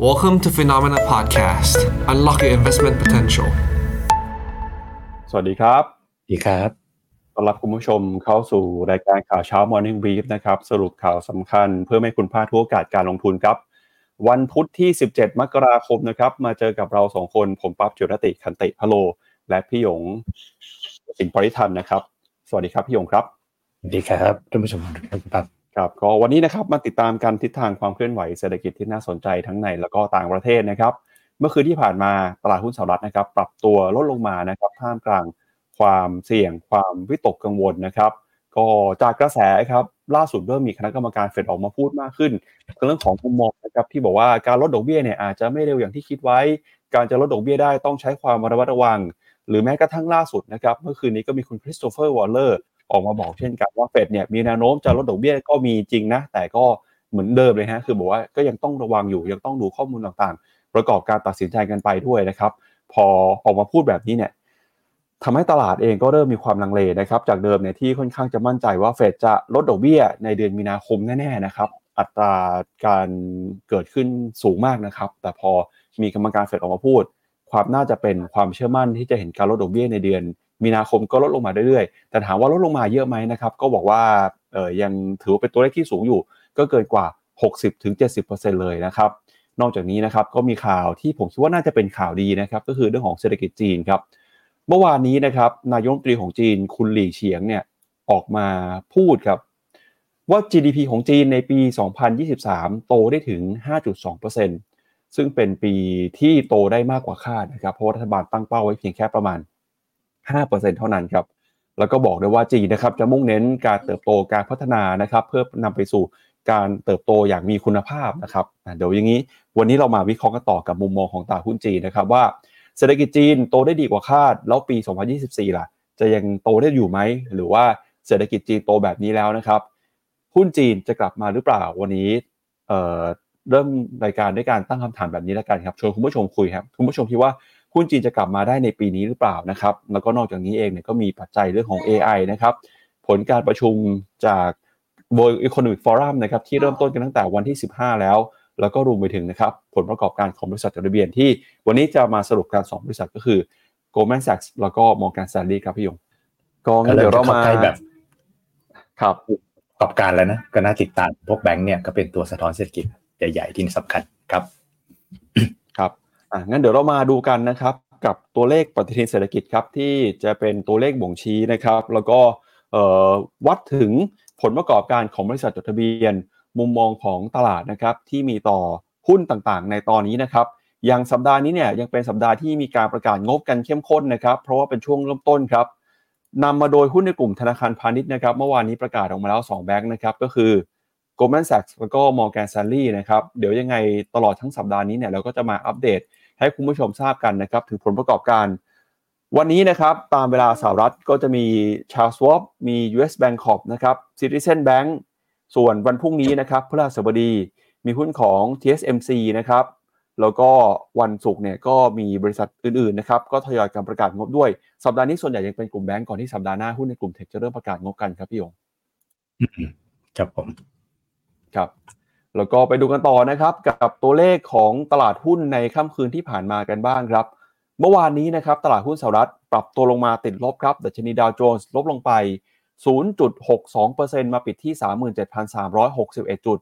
Welcome to Phenomena Podcast. Unlock your investment potential. สวัสดีครับ ดีครับต้อนรับคุณผู้ชมเข้าสู่รายการข่าวเช้า Morning Brief นะครับ สรุปข่าวสำคัญเพื่อไม่ให้คุณพลาดทุกโอกาสการลงทุนครับ วันพุธที่ 17 มกราคมนะครับ มาเจอกับเราสองคน ผมปั๊บจุรติคันติพะโล และพี่หยงสิงห์ปริทันนะครับ สวัสดีครับพี่หยงครับสวัสดีครับท่านผู้ชมทุกท่านครับ ครับก็วันนี้นะครับมาติดตามกันทิศทางความเคลื่อนไหวเศรษฐกิจที่น่าสนใจทั้งในแล้วก็ต่างประเทศนะครับ เมื่อคืนที่ผ่านมาตลาดหุ้นสหรัฐนะครับ ปรับตัวลดลงมานะครับท่ามกลางความเสี่ยงความวิตกกังวลนะครับ ก็จากกระแสครับล่าสุดเริ่มมีคณะกรรมการเฟดออกมาพูดมากขึ้นเรื่องของมุมมองนะครับที่บอกว่าการลดดอกเบี้ยเนี่ยอาจจะไม่เร็วอย่างที่คิดไว้ การจะลดดอกเบี้ยได้ต้องใช้ความระมัดระวัง หรือแม้กระทั่งล่าสุดนะครับเมื่อคืนนี้ก็มีคุณคริสโตเฟอร์วอลเลอร์ ออกมาบอกเช่นกันว่าเฟดเนี่ยมีแนวโน้มจะลดดอกเบี้ยก็มีจริงนะ แต่ก็เหมือนเดิมเลยฮะคือบอกว่าก็ยังต้องระวังอยู่ยังต้องดูข้อมูลต่างๆ ประกอบการตัดสินใจกันไปด้วยนะครับ พอออกมาพูดแบบนี้เนี่ยทำให้ตลาดเองก็เริ่มมีความลังเลนะครับ จากเดิมเนี่ยที่ค่อนข้างจะมั่นใจว่าเฟดจะลดดอกเบี้ยในเดือนมีนาคมแน่ๆนะครับ อัตราการเกิดขึ้นสูงมากนะครับ แต่พอมีกรรมการเฟดออกมาพูด ความน่าจะเป็นความเชื่อมั่นที่จะเห็นการลดดอกเบี้ยในเดือน มีนาคมก็ลดลงมาเรื่อยๆ แต่ถามว่าลดลงมาเยอะไหมนะครับ ก็บอกว่าเออยังถือว่าเป็นตัวเลขที่สูงอยู่ ก็เกินกว่า 60-70%เลยนะครับ นอกจากนี้นะครับก็มีข่าวที่ผมคิดว่าน่าจะเป็นข่าวดีนะครับ ก็คือเรื่องของเศรษฐกิจจีนครับ เมื่อวานนี้นะครับนายกรัฐมนตรีของจีนคุณหลี่เฉียงเนี่ยออกมาพูดครับว่า GDP ของจีนในปี 2023 โตได้ถึง 5.2%ซึ่งเป็นปีที่โตได้มากกว่าคาดนะครับ เพราะรัฐบาลตั้งเป้าไว้เพียงแค่ประมาณ 5%เท่านั้นครับแล้วก็บอกด้วยว่าจีนนะครับจะมุ่งเน้นการเติบโตการพัฒนานะครับเพื่อนำไปสู่การเติบโตอย่างมีคุณภาพนะครับเดี๋ยวอย่างนี้วันนี้เรามาวิเคราะห์กันต่อกับมุมมองของตลาดหุ้นจีนนะครับว่าเศรษฐกิจจีนโตได้ดีกว่าคาด แล้วปี 2024 ล่ะ จะยังโตได้อยู่ไหม หรือว่าเศรษฐกิจจีนโตแบบนี้แล้วนะครับ หุ้นจีนจะกลับมาหรือเปล่าวันนี้เเริ่มรายการด้วยการตั้งคำถามแบบนี้แล้วกันครับชวนคุณผู้ชมคุยครับคุณผู้ชมคิดว่า หุ้นจีนจะกลับมาได้ในปีนี้หรือเปล่านะครับแล้วก็นอกจากนี้เองเนี่ยก็มีปัจจัยเรื่องของ AI นะครับผลการประชุมจาก World Economic Forum นะครับที่เริ่มต้นกันตั้งแต่วันที่ 15 แล้ว แล้วก็รวมไปถึงนะครับผลประกอบการของบริษัทจดทะเบียนที่วันนี้จะมาสรุปการสองบริษัทก็คือ Goldman Sachs แล้วก็ Morgan Stanley ครับพี่ยงก็งั้นเดี๋ยวเรามาใกล้แบบครับประกอบการแล้วนะก็น่าติดตามพวกแบงก์เนี่ยก็เป็นตัวสะท้อนเศรษฐกิจใหญ่ๆที่สำคัญครับ ครับอะ งั้นเดี๋ยวเรามาดูกันนะครับกับตัวเลขปฏิทินเศรษฐกิจครับที่จะเป็นตัวเลขบ่งชี้นะครับ แล้วก็วัดถึงผลประกอบการของบริษัทจดทะเบียน มุมมองของตลาดนะครับที่มีต่อหุ้นต่างๆ ในตอนนี้นะครับอย่างสัปดาห์นี้เนี่ยยังเป็นสัปดาห์ที่มีการประกาศงบกันเข้มข้นนะครับเพราะว่าเป็นช่วงเริ่มต้นครับนำมาโดยหุ้นในกลุ่มธนาคารพาณิชย์นะครับเมื่อวานนี้ประกาศออกมาแล้ว 2 แบงค์นะครับก็คือ Goldman Sachs แล้วก็ Morgan Stanley นะครับเดี๋ยวยังไงตลอดทั้งสัปดาห์นี้เนี่ยเราก็จะมาอัปเดต ให้คุณผู้ชมทราบกันนะครับถึงผลประกอบการ วันนี้นะครับตามเวลาสหรัฐก็จะมี Charles Schwab มี US Bank Corp นะครับ Citizen Bank ส่วนวันพรุ่งนี้นะครับพฤหัสบดีมีหุ้นของ TSMC นะครับแล้วก็วันศุกร์เนี่ยก็มีบริษัทอื่นๆนะครับก็ทยอยการประกาศงบด้วย สัปดาห์นี้ส่วนใหญ่ยังเป็นกลุ่มแบงก์ก่อนที่สัปดาห์หน้าหุ้นในกลุ่มเทคจะเริ่มประกาศงบกันครับพี่ยงครับผมครับ แล้วก็ไปดูกันต่อนะครับกับตัวเลขของตลาดหุ้นในค่ำคืนที่ผ่านมากันบ้างครับ เมื่อวานนี้นะครับตลาดหุ้นสหรัฐปรับตัวลงมาติดลบครับดัชนีดาวโจนส์ลบลงไป 0.62%มาปิดที่ 37,361 จุด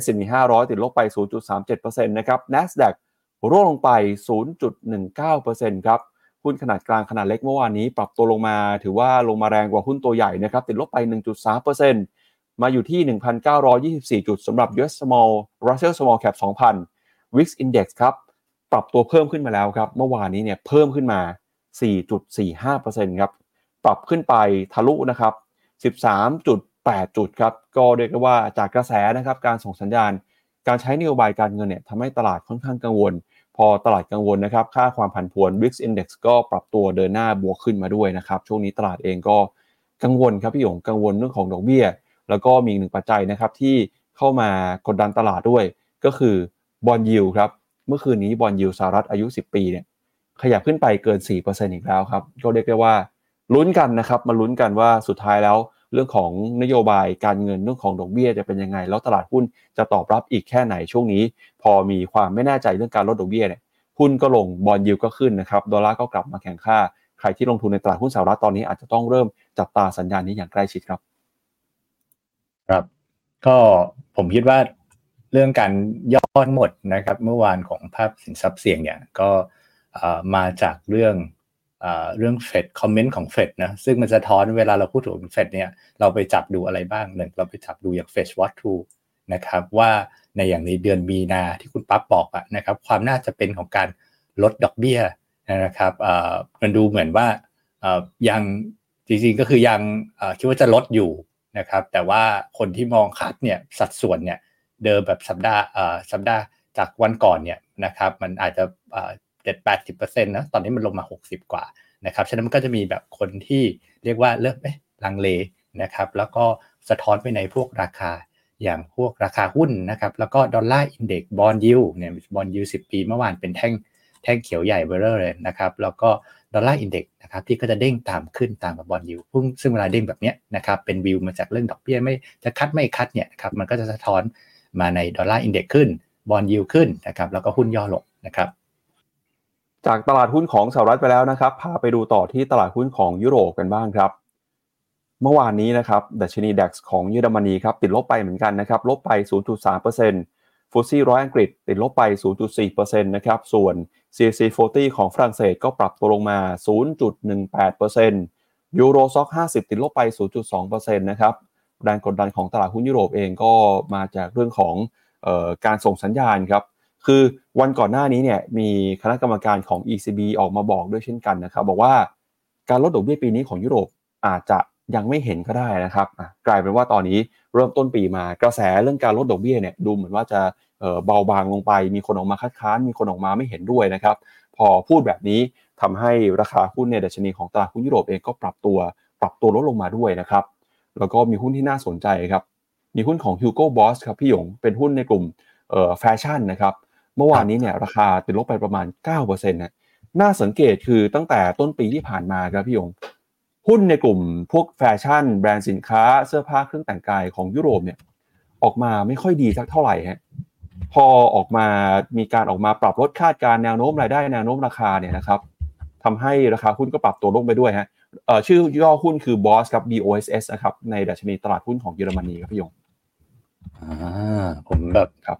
S&P 500 ติดลบไป 0.37%นะครับ NASDAQ ร่วงลงไป 0.19%ครับหุ้นขนาดกลางขนาดเล็กเมื่อวานนี้ ปรับตัวลงมา ถือว่าลงมาแรงกว่าหุ้นตัวใหญ่นะครับติดลบไป 1.3% มาอยู่ที่ 1,924 จุดสำหรับ US Small Russell Small Cap 2,000 Wix Index ครับปรับตัวเพิ่มขึ้นมาแล้วครับ เมื่อวานนี้เนี่ยเพิ่มขึ้นมา 4.45%ครับปรับขึ้นไปทะลุนะครับ 13.8 จุดครับก็เรียกได้ว่าจากกระแสนะครับการส่งสัญญาณ การใช้นโยบายการเงินเนี่ยทำให้ตลาดค่อนข้างกังวล พอตลาดกังวลนะครับค่าความผันผวน Wix Index ก็ปรับตัวเดินหน้าบวกขึ้นมาด้วยนะครับช่วงนี้ตลาดเองก็กังวลครับพี่หยงกังวลเรื่องของดอกเบี้ย แล้วก็มีอีกหนึ่งปัจจัยนะครับที่เข้ามากดดันตลาดด้วย ก็คือบอลยิวครับเมื่อคืนนี้บอลยิวสหรัฐอายุ 10 ปีเนี่ยขยับขึ้นไปเกิน 4%อีกแล้วครับ ก็เรียกได้ว่าลุ้นกันนะครับ มาลุ้นกันว่าสุดท้ายแล้ว เรื่องของนโยบายการเงินเรื่องของดอกเบี้ยจะเป็นยังไง แล้วตลาดหุ้นจะตอบรับอีกแค่ไหนช่วงนี้ พอมีความไม่แน่ใจเรื่องการลดดอกเบี้ยเนี่ยหุ้นก็ลงบอลยิวก็ขึ้นนะครับดอลลาร์ก็กลับมาแข่งค่า ใครที่ลงทุนในตลาดหุ้นสหรัฐตอนนี้อาจจะต้องเริ่มจับตาสัญญาณนี้อย่างใกล้ชิดครับ ครับ ก็ผมคิดว่าเรื่องการย่อหมดนะครับ เมื่อวานของภาพสินทรัพย์เสี่ยงเนี่ยก็มาจากเรื่องเรื่องเฟดคอมเมนต์ของเฟดนะซึ่งมันสะท้อนเวลาเราพูดถึงเฟดเนี่ยเราไปจับดูอะไรบ้างหนึ่งเราไปจับดูอย่างเฟดวัตทูนะครับว่าในอย่างในเดือนมีนาที่คุณปั๊บบอกอะนะครับความน่าจะเป็นของการลดดอกเบี้ยนะครับมันดูเหมือนว่ายังจริงๆก็คือยังคิดว่าจะลดอยู่ นะครับ แต่ว่าคนที่มอง cut เนี่ยสัดส่วนเนี่ยเดิมแบบสัปดาห์สัปดาห์จากวันก่อนเนี่ยนะครับมันอาจจะเจ็ดแปดสิบเปอร์เซ็นต์นะตอนนี้มันลงมาหกสิบกว่านะครับฉะนั้นมันก็จะมีแบบคนที่เรียกว่าเริ่มเอ๊ะลังเลนะครับ แล้วก็สะท้อนไปในพวกราคาอย่างพวกราคาหุ้นนะครับ แล้วก็ Dollar Index bond yield เนี่ย bond yield สิบปีเมื่อวานเป็นแท่งแท่งเขียวใหญ่เบอร์เลยนะครับ แล้วก็ Dollar Index นะครับที่ก็จะเด้งตามขึ้นตามกับ bond yield ซึ่งเวลาเด้งแบบนี้นะครับเป็นวิวมาจากเรื่องดอกเบี้ยไม่จะ cut ไม่ cut เนี่ยนะครับมันก็จะสะท้อนมาใน Dollar Index ขึ้น bond yield ขึ้นนะครับแล้วก็หุ้นย่อลงนะครับจากตลาดหุ้นของสหรัฐไปแล้วนะครับ พาไปดูต่อที่ตลาดหุ้นของยุโรปกันบ้างครับ เมื่อวานนี้นะครับดัชนี DAX ของเยอรมนีครับติดลบไปเหมือนกันนะครับ ลบไป 0.3%ฟุตซี่ร้อยอังกฤษติดลบไป 0.4%นะครับ ส่วน CAC 40 ของฝรั่งเศสก็ปรับตัวลงมา 0.18%ยูโรซ็อก 50 ติดลบไป 0.2%นะครับแรงกดดันของตลาดหุ้นยุโรปเองก็มาจากเรื่องของออการส่งสัญญาณครับคือวันก่อนหน้านี้เนี่ยมีคณะกรรมการของ ECB ออกมาบอกด้วยเช่นกันนะครับ บอกว่าการลดดอกเบี้ยปีนี้ของยุโรปอาจจะยังไม่เห็นก็ได้นะครับ กลายเป็นว่าตอนนี้เริ่มต้นปีมากระแสเรื่องการลดดอกเบี้ยเนี่ยดูเหมือนว่าจะ เบาบางลงไป มีคนออกมาคัดค้าน มีคนออกมาไม่เห็นด้วยนะครับ พอพูดแบบนี้ทำให้ราคาหุ้นในดัชนีของตลาดหุ้นยุโรปเองก็ปรับตัวปรับตัวลดลงมาด้วยนะครับ แล้วก็มีหุ้นที่น่าสนใจครับ มีหุ้นของ Hugo Boss ครับพี่หยง เป็นหุ้นในกลุ่มแฟชั่นนะครับ เมื่อวานนี้เนี่ยราคาติดลบไปประมาณ 9%นะน่าสังเกตคือตั้งแต่ต้นปีที่ผ่านมาครับพี่ยงหุ้นในกลุ่มพวกแฟชั่น แบรนด์สินค้าเสื้อผ้าเครื่องแต่งกายของยุโรปเนี่ยออกมาไม่ค่อยดีสักเท่าไหร่ฮะ พอออกมามีการออกมาปรับลดคาดการแนวโน้มรายได้แนวโน้มราคาเนี่ยนะครับทำให้ราคาหุ้นก็ปรับตัวลงไปด้วยฮะชื่อย่อหุ้นคือ BOSS ครับ BOSS นะครับในดัชนีตลาดหุ้นของเยอรมนีครับพี่ยงอ่าผมแบบครับ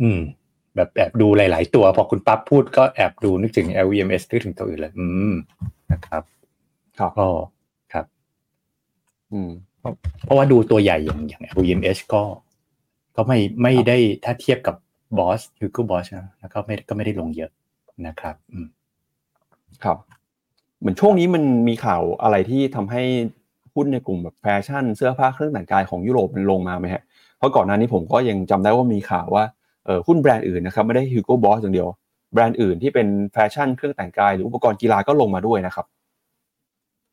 อืม แบบแอบดูหลาย ๆ ตัว พอคุณปั๊บพูดก็แอบดูนึกถึง LVMS นึกถึงตัวอื่นเลย อืมนะครับครับก็ครับ อืม เพราะว่าดูตัวใหญ่อย่างอย่าง LVMS ก็ ก็ไม่ไม่ได้ถ้าเทียบกับบอสคือกูบอสนะแล้วก็ไม่ก็ไม่ได้ลงเยอะนะครับอืมครับ เหมือนช่วงนี้มันมีข่าวอะไรที่ทำให้หุ้นในกลุ่มแบบแฟชั่นเสื้อผ้าเครื่องแต่งกายของยุโรปมันลงมาไหมฮะเพราะก่อนหน้านี้ผมก็ยังจำได้ว่ามีข่าวว่าหุ้นแบรนด์อื่นนะครับไม่ได้ Hugo Boss อย่างเดียว แบรนด์อื่นที่เป็นแฟชั่นเครื่องแต่งกายหรืออุปกรณ์กีฬาก็ลงมาด้วยนะครับ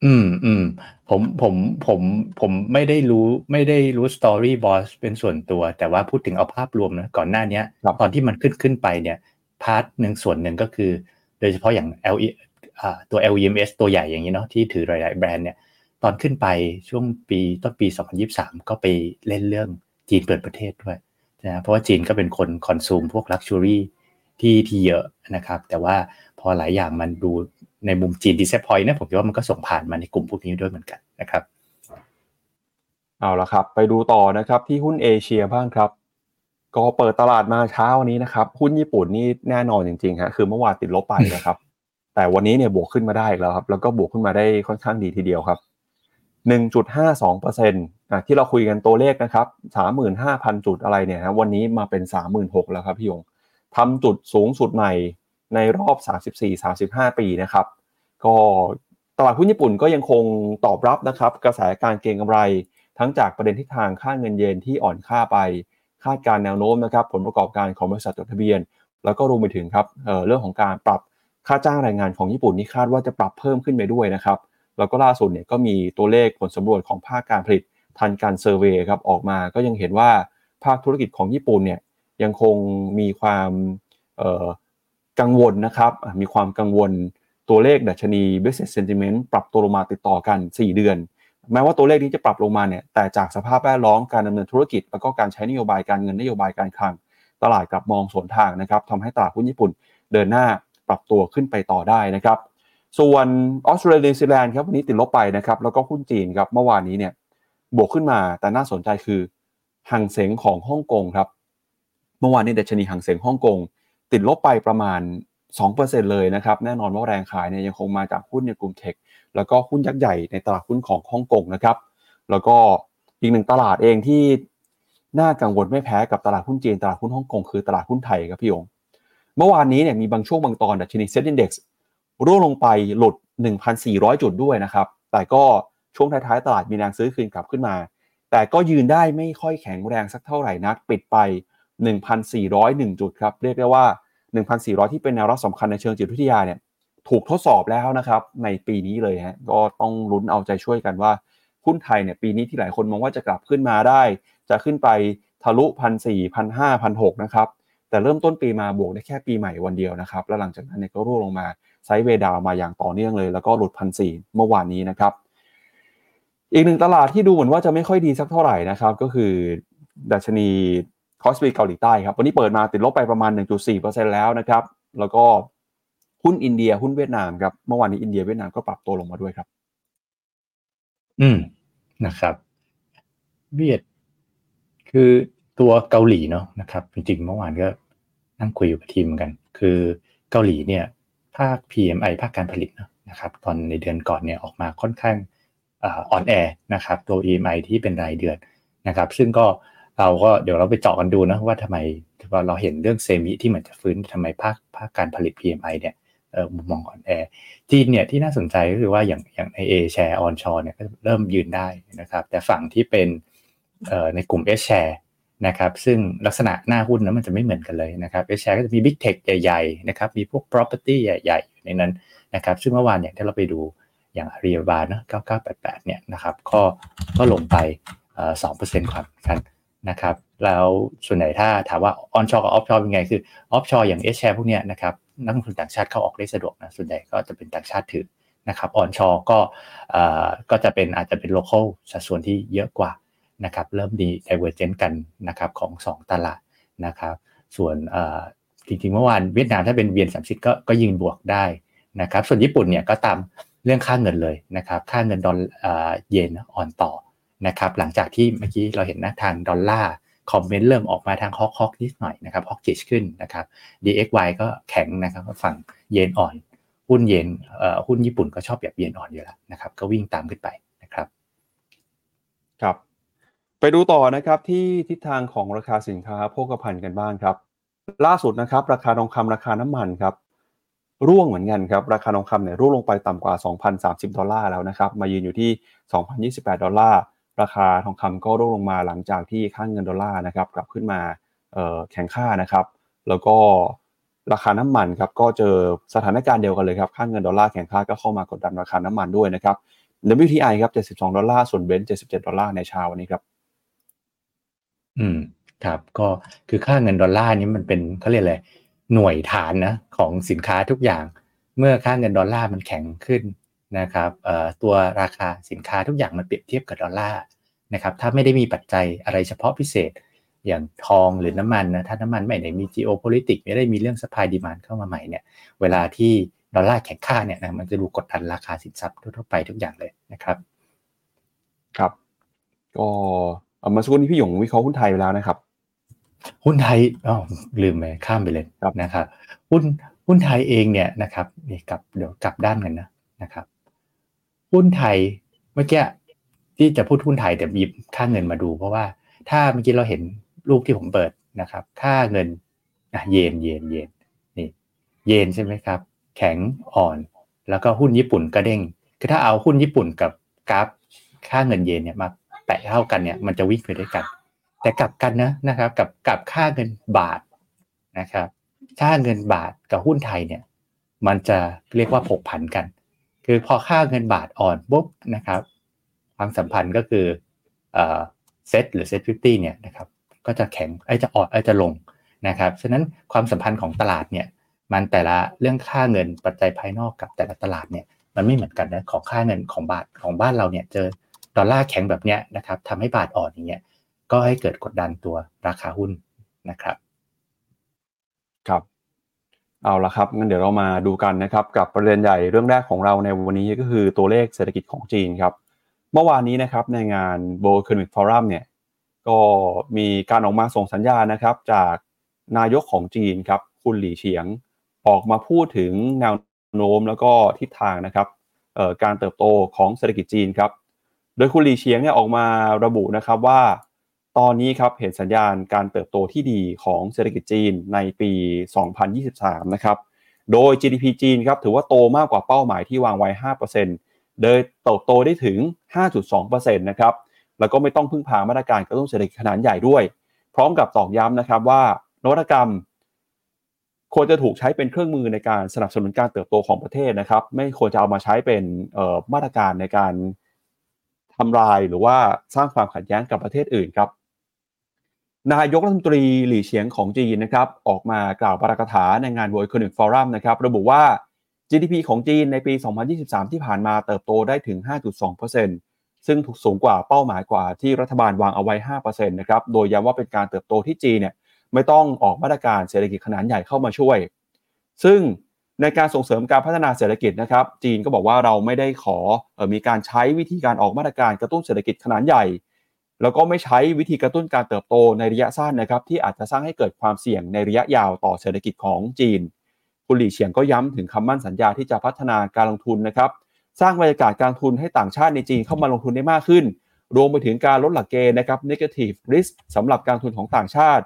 อืมอืมผมผมผมผมไม่ได้รู้ไม่ได้รู้ story Boss เป็นส่วนตัว แต่ว่าพูดถึงเอาภาพรวมนะก่อนหน้านี้ตอนที่มันขึ้นขึ้นไปเนี่ย part หนึ่งส่วนหนึ่งก็คือ โดยเฉพาะอย่าง L อ่าตัว LVMH ตัวใหญ่อย่างนี้เนาะที่ถือหลาย ๆ แบรนด์เนี่ยตอนขึ้นไปช่วงปีต้นปี 2023 ก็ไปเล่นเรื่องจีนเปิดประเทศด้วยนะเพราะว่าจีนก็เป็นคน consume พวก luxury ที่ที่เยอะนะครับ แต่ว่าพอหลายอย่างมันดู ในมุมจีน disappoint นะผมคิดว่ามันก็ส่งผ่านมาในกลุ่มพวกนี้ด้วยเหมือนกันนะครับ เอาละครับ ไปดูต่อนะครับที่หุ้นเอเชียบ้างครับ ก็เปิดตลาดมาเช้าวันนี้นะครับ หุ้นญี่ปุ่นนี่แน่นอนจริงๆฮะคือเมื่อวานติดลบไปนะครับ แต่วันนี้เนี่ยบวกขึ้นมาได้แล้วครับ แล้วก็บวกขึ้นมาได้ค่อนข้างดีทีเดียวครับ1.52%อะที่เราคุยกันตัวเลขนะครับ35,000 จุดอะไรเนี่ยนะวันนี้มาเป็น 36,000แล้วครับพี่ยงทำจุดสูงสุดใหม่ ในรอบ 34-35 ปีนะครับ ก็ตลาดหุ้นญี่ปุ่นก็ยังคงตอบรับนะครับ กระแสการเก็งกำไร ทั้งจากประเด็นทิศทางค่าเงินเยนที่อ่อนค่าไป คาดการแนวโน้มนะครับ ผลประกอบการของบริษัทจดทะเบียน แล้วก็รวมไปถึงครับเเรื่องของการปรับค่าจ้างแรงงานของญี่ปุ่นนี่คาดว่าจะปรับเพิ่มขึ้นไปด้วยนะครับ แล้วก็ล่าสุดเนี่ยก็มีตัวเลขผลสำรวจของภาคการผลิตทันการเซอร์เวยครับออกมาก็ยังเห็นว่าภาคธุรกิจของญี่ปุ่นเนี่ยยังคงมีความ กังวลนะครับมีความกังวลตัวเลขดัชนี business sentiment ปรับตัวลงมาติดต่อกัน 4 เดือน แม้ว่าตัวเลขนี้จะปรับลงมาเนี่ยแต่จากสภาพแวดล้อมการดำเนินธุรกิจ แล้วก็การใช้นโยบายการเงินนโยบายการคลัง ตลาดกลับมองสวนทางนะครับทำให้ตลาดหุ้นญี่ปุ่นเดินหน้าปรับตัวขึ้นไปต่อได้นะครับ ส่วนออสเตรเลียนิวซีแลนด์ครับวันนี้ติดลบไปนะครับแล้วก็หุ้นจีนครับเมื่อวานนี้เนี่ยบวกขึ้นมาแต่น่าสนใจคือหังเสงของฮ่องกงครับเมื่อวานนี้ดัชนีหังเสงฮ่องกง ติดลบไปประมาณ 2%เลยนะครับแน่นอนว่าแรงขายเนี่ยยังคงมาจากหุ้นในกลุ่มเทคแล้วก็หุ้นยักษ์ใหญ่ในตลาดหุ้นของฮ่องกงนะครับแล้วก็อีกหนึ่งตลาดเองที่น่ากังวลไม่แพ้กับตลาดหุ้นจีนตลาดหุ้นฮ่องกงคือตลาดหุ้นไทยครับพี่องเมื่อวานนี้เนี่ยมีบางช่วงบางตอนดัชนีเซ็ตอินดี x ร่วงลงไปหลุด 1,400 จุดด้วยนะครับแต่ก็ช่วงท้ายๆตลาดมีแรงซื้อคืนกลับขึ้นมา แต่ก็ยืนได้ไม่ค่อยแข็งแรงสักเท่าไหร่นัก ปิดไป 1,401 จุดครับ เรียกได้ว่า 1,400 ที่เป็นแนวรับสำคัญในเชิงจิตวิทยาเนี่ยถูกทดสอบแล้วนะครับในปีนี้เลยฮะก็ต้องลุ้นเอาใจช่วยกันว่าหุ้นไทยเนี่ยปีนี้ที่หลายคนมองว่าจะกลับขึ้นมาได้ จะขึ้นไปทะลุพันสี่พันห้าพันหกนะครับแต่เริ่มต้นปีมาบวกได้แค่ปีใหม่วันเดียวนะครับ แล้วหลังจากนั้นเนี่ยก็ร่วงลงมา sideway down มาอย่างต่อเนื่องเลย แล้วก็หลุดพันสี่เมื่อวานนี้นะครับ อีกหนึ่งตลาดที่ดูเหมือนว่าจะไม่ค่อยดีสักเท่าไหร่นะครับ ก็คือดัชนี KOSPI เกาหลีใต้ครับวันนี้เปิดมาติดลบไปประมาณ 1.4%แล้วนะครับ แล้วก็หุ้นอินเดียหุ้นเวียดนามครับเมื่อวานนี้อินเดียเวียดนามก็ปรับตัวลงมาด้วยครับ อืมนะครับ เวียด คือตัวเกาหลีเนาะนะครับ จริงๆเมื่อวานก็นั่งคุยอยู่กับทีมกัน คือเกาหลีเนี่ย ภาค PMI ภาคการผลิตนะครับ ตอนในเดือนก่อนเนี่ยออกมาค่อนข้างอ่อนแอนะครับ ตัว EMI ที่เป็นรายเดือนนะครับ ซึ่งก็ เราก็เดี๋ยวเราไปเจาะกันดูนะว่าทำไมว่าเราเห็นเรื่องเซมิที่เหมือนจะฟื้นทำไมภาคภาคการผลิต PMI เนี่ยมุมมองอ่อนแอจีนเนี่ยที่น่าสนใจก็คือว่าอย่างอย่างไอเอแชร์ออนชอเนี่ยก็เริ่มยืนได้นะครับ แต่ฝั่งที่เป็นในกลุ่ม S share นะครับซึ่งลักษณะหน้าหุ้นนั้นมันจะไม่เหมือนกันเลยนะครับ S share ก็จะมี Big Tech ใหญ่ๆนะครับมีพวก property ใหญ่ๆอยู่ในนั้นนะครับซึ่งเมื่อวานเนี่ยถ้าเราไปดูอย่างอารีบานะ9988 เนี่ยนะครับก็ก็ลงไปสองเปอร์เซ็นต์ครับกัน นะครับแล้วส่วนไหนถ้าถามว่าออนชอกับออฟชอเป็นไงคือoffshore อย่าง H-Share พวกเนี้ยนะครับนักลงทุนต่างชาติเข้าออกได้สะดวกนะส่วนใหญ่ก็จะเป็นต่างชาติถือนะครับ onshore ก็ก็จะเป็นอาจจะเป็น local สัดส่วนที่เยอะกว่านะครับเริ่ม di divergence กันนะครับของ 2 ตลาดนะครับส่วนจริงๆเมื่อวานเวียดนามถ้าเป็น VN สามสิบก็ก็ยิงบวกได้นะครับส่วนญี่ปุ่นเนี่ยก็ตามเรื่องค่าเงินเลยนะครับค่าเงินดอลเยนอ่อนต่อ นะครับหลังจากที่เมื่อกี้เราเห็นนะทางดอลลาร์คอมเมนต์เริ่มออกมาทางฮอกฮอกนิดหน่อยนะครับฮอกจิชขึ้นนะครับ DXY ก็แข็งนะครับฝั่งเยนอ่อน หุ้นเยนหุ้นญี่ปุ่นก็ชอบแบบเยนอ่อนอยู่แล้วนะครับ ก็วิ่งตามขึ้นไปนะครับ ครับ ไปดูต่อนะครับที่ทิศทางของราคาสินค้าโภคภัณฑ์กันบ้างครับ ล่าสุดนะครับ ราคาทองคำราคาน้ำมันครับ ร่วงเหมือนกันครับ ราคาทองคำเนี่ยร่วงลงไปต่ำกว่า 2,030 ดอลลาร์แล้วนะครับ มายืนอยู่ที่ 2,028 ดอลลาร์ ราคาทองคำก็ร่วงลงมาหลังจากที่ค่างเงินดอลลาร์นะครับกลับขึ้นมาแข็งค่านะครับ แล้วก็ราคาน้ำมันครับก็เจอสถานการณ์เดียวกันเลยครับค่างเงินดอลลาร์แข็งค่าก็เข้ามากดดันราคาน้ำมันด้วยนะครับ WTI ครับ 72 ดอลลาร์ ส่วนเบนซ์77 ดอลลาร์ในเช้าวันนี้ครับ อืม ครับ ก็คือค่าเงินดอลลาร์นี้มันเป็นเขาเรียกอะไร หน่วยฐานนะ ของสินค้าทุกอย่าง เมื่อค่าเงินดอลลาร์มันแข็งขึ้น นะครับตัวราคาสินค้าทุกอย่างมันเปรียบเทียบกับดอลลาร์นะครับถ้าไม่ได้มีปัจจัยอะไรเฉพาะพิเศษอย่างทองหรือน้ำมันนะถ้าน้ำมันไม่ได้มี geopolitics ไม่ได้มีเรื่อง supply demand เข้ามาใหม่เนี่ยเวลาที่ดอลลาร์แข็งค่าเนี่ยนะมันจะดูกดดันราคาสินทรัพย์ทั่วไปทุกอย่างเลยนะครับครับก็มาสักครู่นี้พี่หยงวิเคราะห์หุ้นไทยไปแล้วนะครับ หุ้นไทยอ๋อลืมไปข้ามไปเลยนะครับหุ้นหุ้นไทยเองเนี่ยนะครับนี่กลับเดี๋ยวกลับด้านกันนะนะครับ หุ้นไทยเมื่อกี้ที่จะพูดหุ้นไทยแต่บีบค่าเงินมาดู เพราะว่าถ้าเมื่อกี้เราเห็นรูปที่ผมเปิดนะครับ ค่าเงินเยนเยนเยนนี่เยนใช่ไหมครับ แข็งอ่อน แล้วก็หุ้นญี่ปุ่นกระเด้งคือถ้าเอาหุ้นญี่ปุ่นกับกราฟค่าเงินเยนเนี่ยมาแปะเท่ากันเนี่ยมันจะวิ่งไปด้วยกัน แต่กลับกันนะนะครับ กับกับค่าเงินบาทนะครับ ค่าเงินบาทกับหุ้นไทยเนี่ย มันจะเรียกว่าผกผันกัน คือพอค่าเงินบาทอ่อนปุ๊บนะครับ ความสัมพันธ์ก็คือเซตหรือ SET Fifty เนี่ยนะครับก็จะแข็งไอ้จะอ่อนไอ้จะลงนะครับฉะนั้นความสัมพันธ์ของตลาดเนี่ยมันแต่ละเรื่องค่าเงินปัจจัยภายนอกกับแต่ละตลาดเนี่ยมันไม่เหมือนกันนะของค่าเงินของบาทของบ้านเราเนี่ยเจอดอลลาร์แข็งแบบเนี้ยนะครับทำให้บาทอ่อนอย่างเงี้ยก็ให้เกิดกดดันตัวราคาหุ้นนะครับครับ เอาละครับงั้นเดี๋ยวเรามาดูกันนะครับกับประเด็นใหญ่เรื่องแรกของเราในวันนี้ก็คือตัวเลขเศรษฐกิจของจีนครับ เมื่อวานนี้นะครับในงาน World Economic Forum เนี่ยก็มีการออกมาส่งสัญญาณนะครับ จากนายกของจีนครับ คุณหลี่เฉียง ออกมาพูดถึงแนวโน้มแล้วก็ทิศทางนะครับการเติบโตของเศรษฐกิจจีนครับ โดยคุณหลี่เฉียงเนี่ยออกมาระบุนะครับว่า ตอนนี้ครับเห็นสัญญาณการเติบโตที่ดีของเศรษฐกิจจีนในปี 2023 นะครับ โดย GDP จีนครับถือว่าโตมากกว่าเป้าหมายที่วางไว้ 5%โดยเติบโตได้ถึง 5.2%นะครับ แล้วก็ไม่ต้องพึ่งพามาตรการกระตุ้นเศรษฐกิจขนาดใหญ่ด้วย พร้อมกับตอกย้ำนะครับว่านวัตกรรม ควรจะถูกใช้เป็นเครื่องมือในการสนับสนุนการเติบโตของประเทศนะครับ ไม่ควรจะเอามาใช้เป็นมาตรการในการทำลายหรือว่าสร้างความขัดแย้งกับประเทศอื่นครับ นายกรัฐมนตรีหลี่เฉียงของจีนนะครับออกมากล่าวปาฐกถาในงาน World Economic Forum นะครับระบุว่า GDP ของจีนในปี 2023 ที่ผ่านมาเติบโตได้ถึง 5.2%ซึ่งถูกสูงกว่าเป้าหมายกว่าที่รัฐบาลวางเอาไว้ 5%นะครับโดยย้ำว่าเป็นการเติบโตที่จีนเนี่ยไม่ต้องออกมาตรการเศรษฐกิจขนาดใหญ่เข้ามาช่วย ซึ่งในการส่งเสริมการพัฒนาเศรษฐกิจนะครับ จีนก็บอกว่าเราไม่ได้ขออมีการใช้วิธีการออกมาตรการกระตุ้นเศรษฐกิจขนาดใหญ่ แล้วก็ไม่ใช้วิธีกระตุ้นการเติบโตในระยะสั้นนะครับที่อาจจะสร้างให้เกิดความเสี่ยงในระยะยาวต่อเศรษฐกิจของจีน คุณหลี่เฉียงก็ย้ำถึงคำมั่นสัญญาที่จะพัฒนาการลงทุนนะครับสร้างบรรยากาศการทุนให้ต่างชาติในจีนเข้ามาลงทุนได้มากขึ้น รวมไปถึงการลดหลักเกณฑ์นะครับ negative risk สำหรับการทุนของต่างชาติ